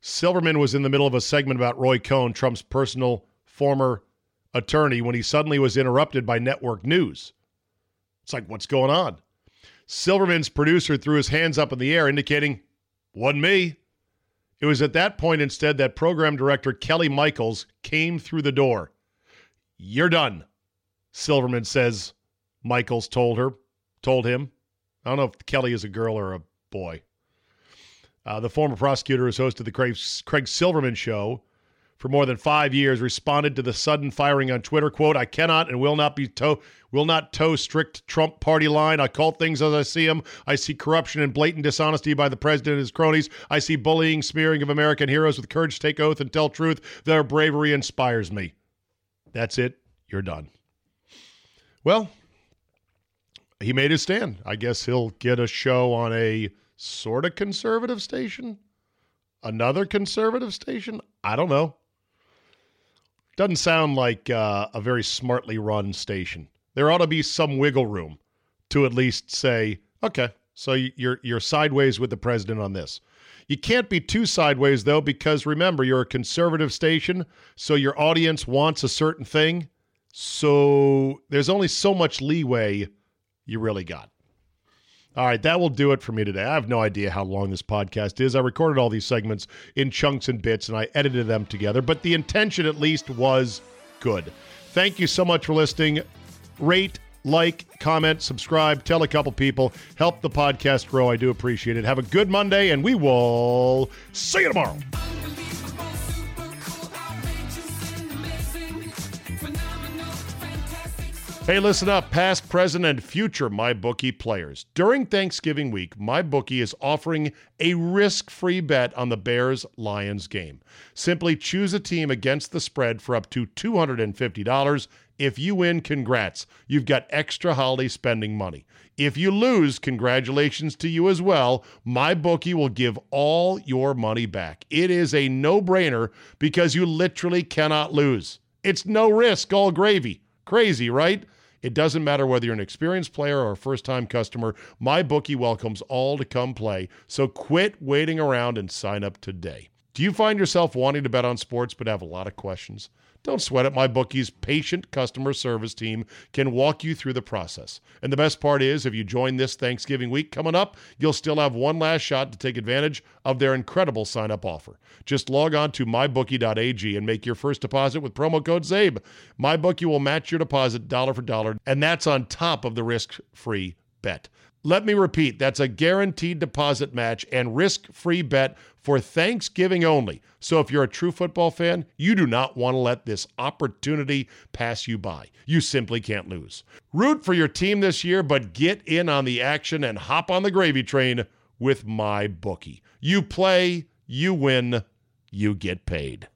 Silverman was in the middle of a segment about Roy Cohn, Trump's personal former attorney, when he suddenly was interrupted by network news. It's like, what's going on? Silverman's producer threw his hands up in the air, indicating, wasn't me. It was at that point instead that program director Kelly Michaels came through the door. You're done, Silverman says Michaels told her, told him. I don't know if Kelly is a girl or a boy. Uh, the former prosecutor who's hosted the Craig, Craig Silverman show for more than five years, responded to the sudden firing on Twitter. "Quote: I cannot and will not be toe will not toe strict Trump party line. I call things as I see them. I see corruption and blatant dishonesty by the president and his cronies. I see bullying, smearing of American heroes with courage to take oath and tell truth. Their bravery inspires me. That's it. You're done. Well, he made his stand. I guess he'll get a show on a sort of conservative station, another conservative station. I don't know. Doesn't sound like uh, a very smartly run station. There ought to be some wiggle room to at least say, okay, so you're you're sideways with the president on this. You can't be too sideways though, because remember, you're a conservative station, so your audience wants a certain thing. So there's only so much leeway you really got. All right, that will do it for me today. I have no idea how long this podcast is. I recorded all these segments in chunks and bits and I edited them together, but the intention at least was good. Thank you so much for listening. Rate, like, comment, subscribe, tell a couple people, help the podcast grow. I do appreciate it. Have a good Monday, and we will see you tomorrow. Hey, listen up, past, present, and future MyBookie players. During Thanksgiving week, MyBookie is offering a risk free bet on the Bears Lions game. Simply choose a team against the spread for up to $250. If you win, congrats. You've got extra holiday spending money. If you lose, congratulations to you as well. MyBookie will give all your money back. It is a no brainer because you literally cannot lose. It's no risk, all gravy. Crazy, right? It doesn't matter whether you're an experienced player or a first time customer, MyBookie welcomes all to come play. So quit waiting around and sign up today. Do you find yourself wanting to bet on sports but have a lot of questions? Don't sweat it. MyBookie's patient customer service team can walk you through the process. And the best part is, if you join this Thanksgiving week coming up, you'll still have one last shot to take advantage of their incredible sign up offer. Just log on to mybookie.ag and make your first deposit with promo code CZABE. MyBookie will match your deposit dollar for dollar, and that's on top of the risk free bet. Let me repeat that's a guaranteed deposit match and risk free bet for Thanksgiving only. So if you're a true football fan, you do not want to let this opportunity pass you by. You simply can't lose. Root for your team this year, but get in on the action and hop on the gravy train with MyBookie. You play, you win, you get paid.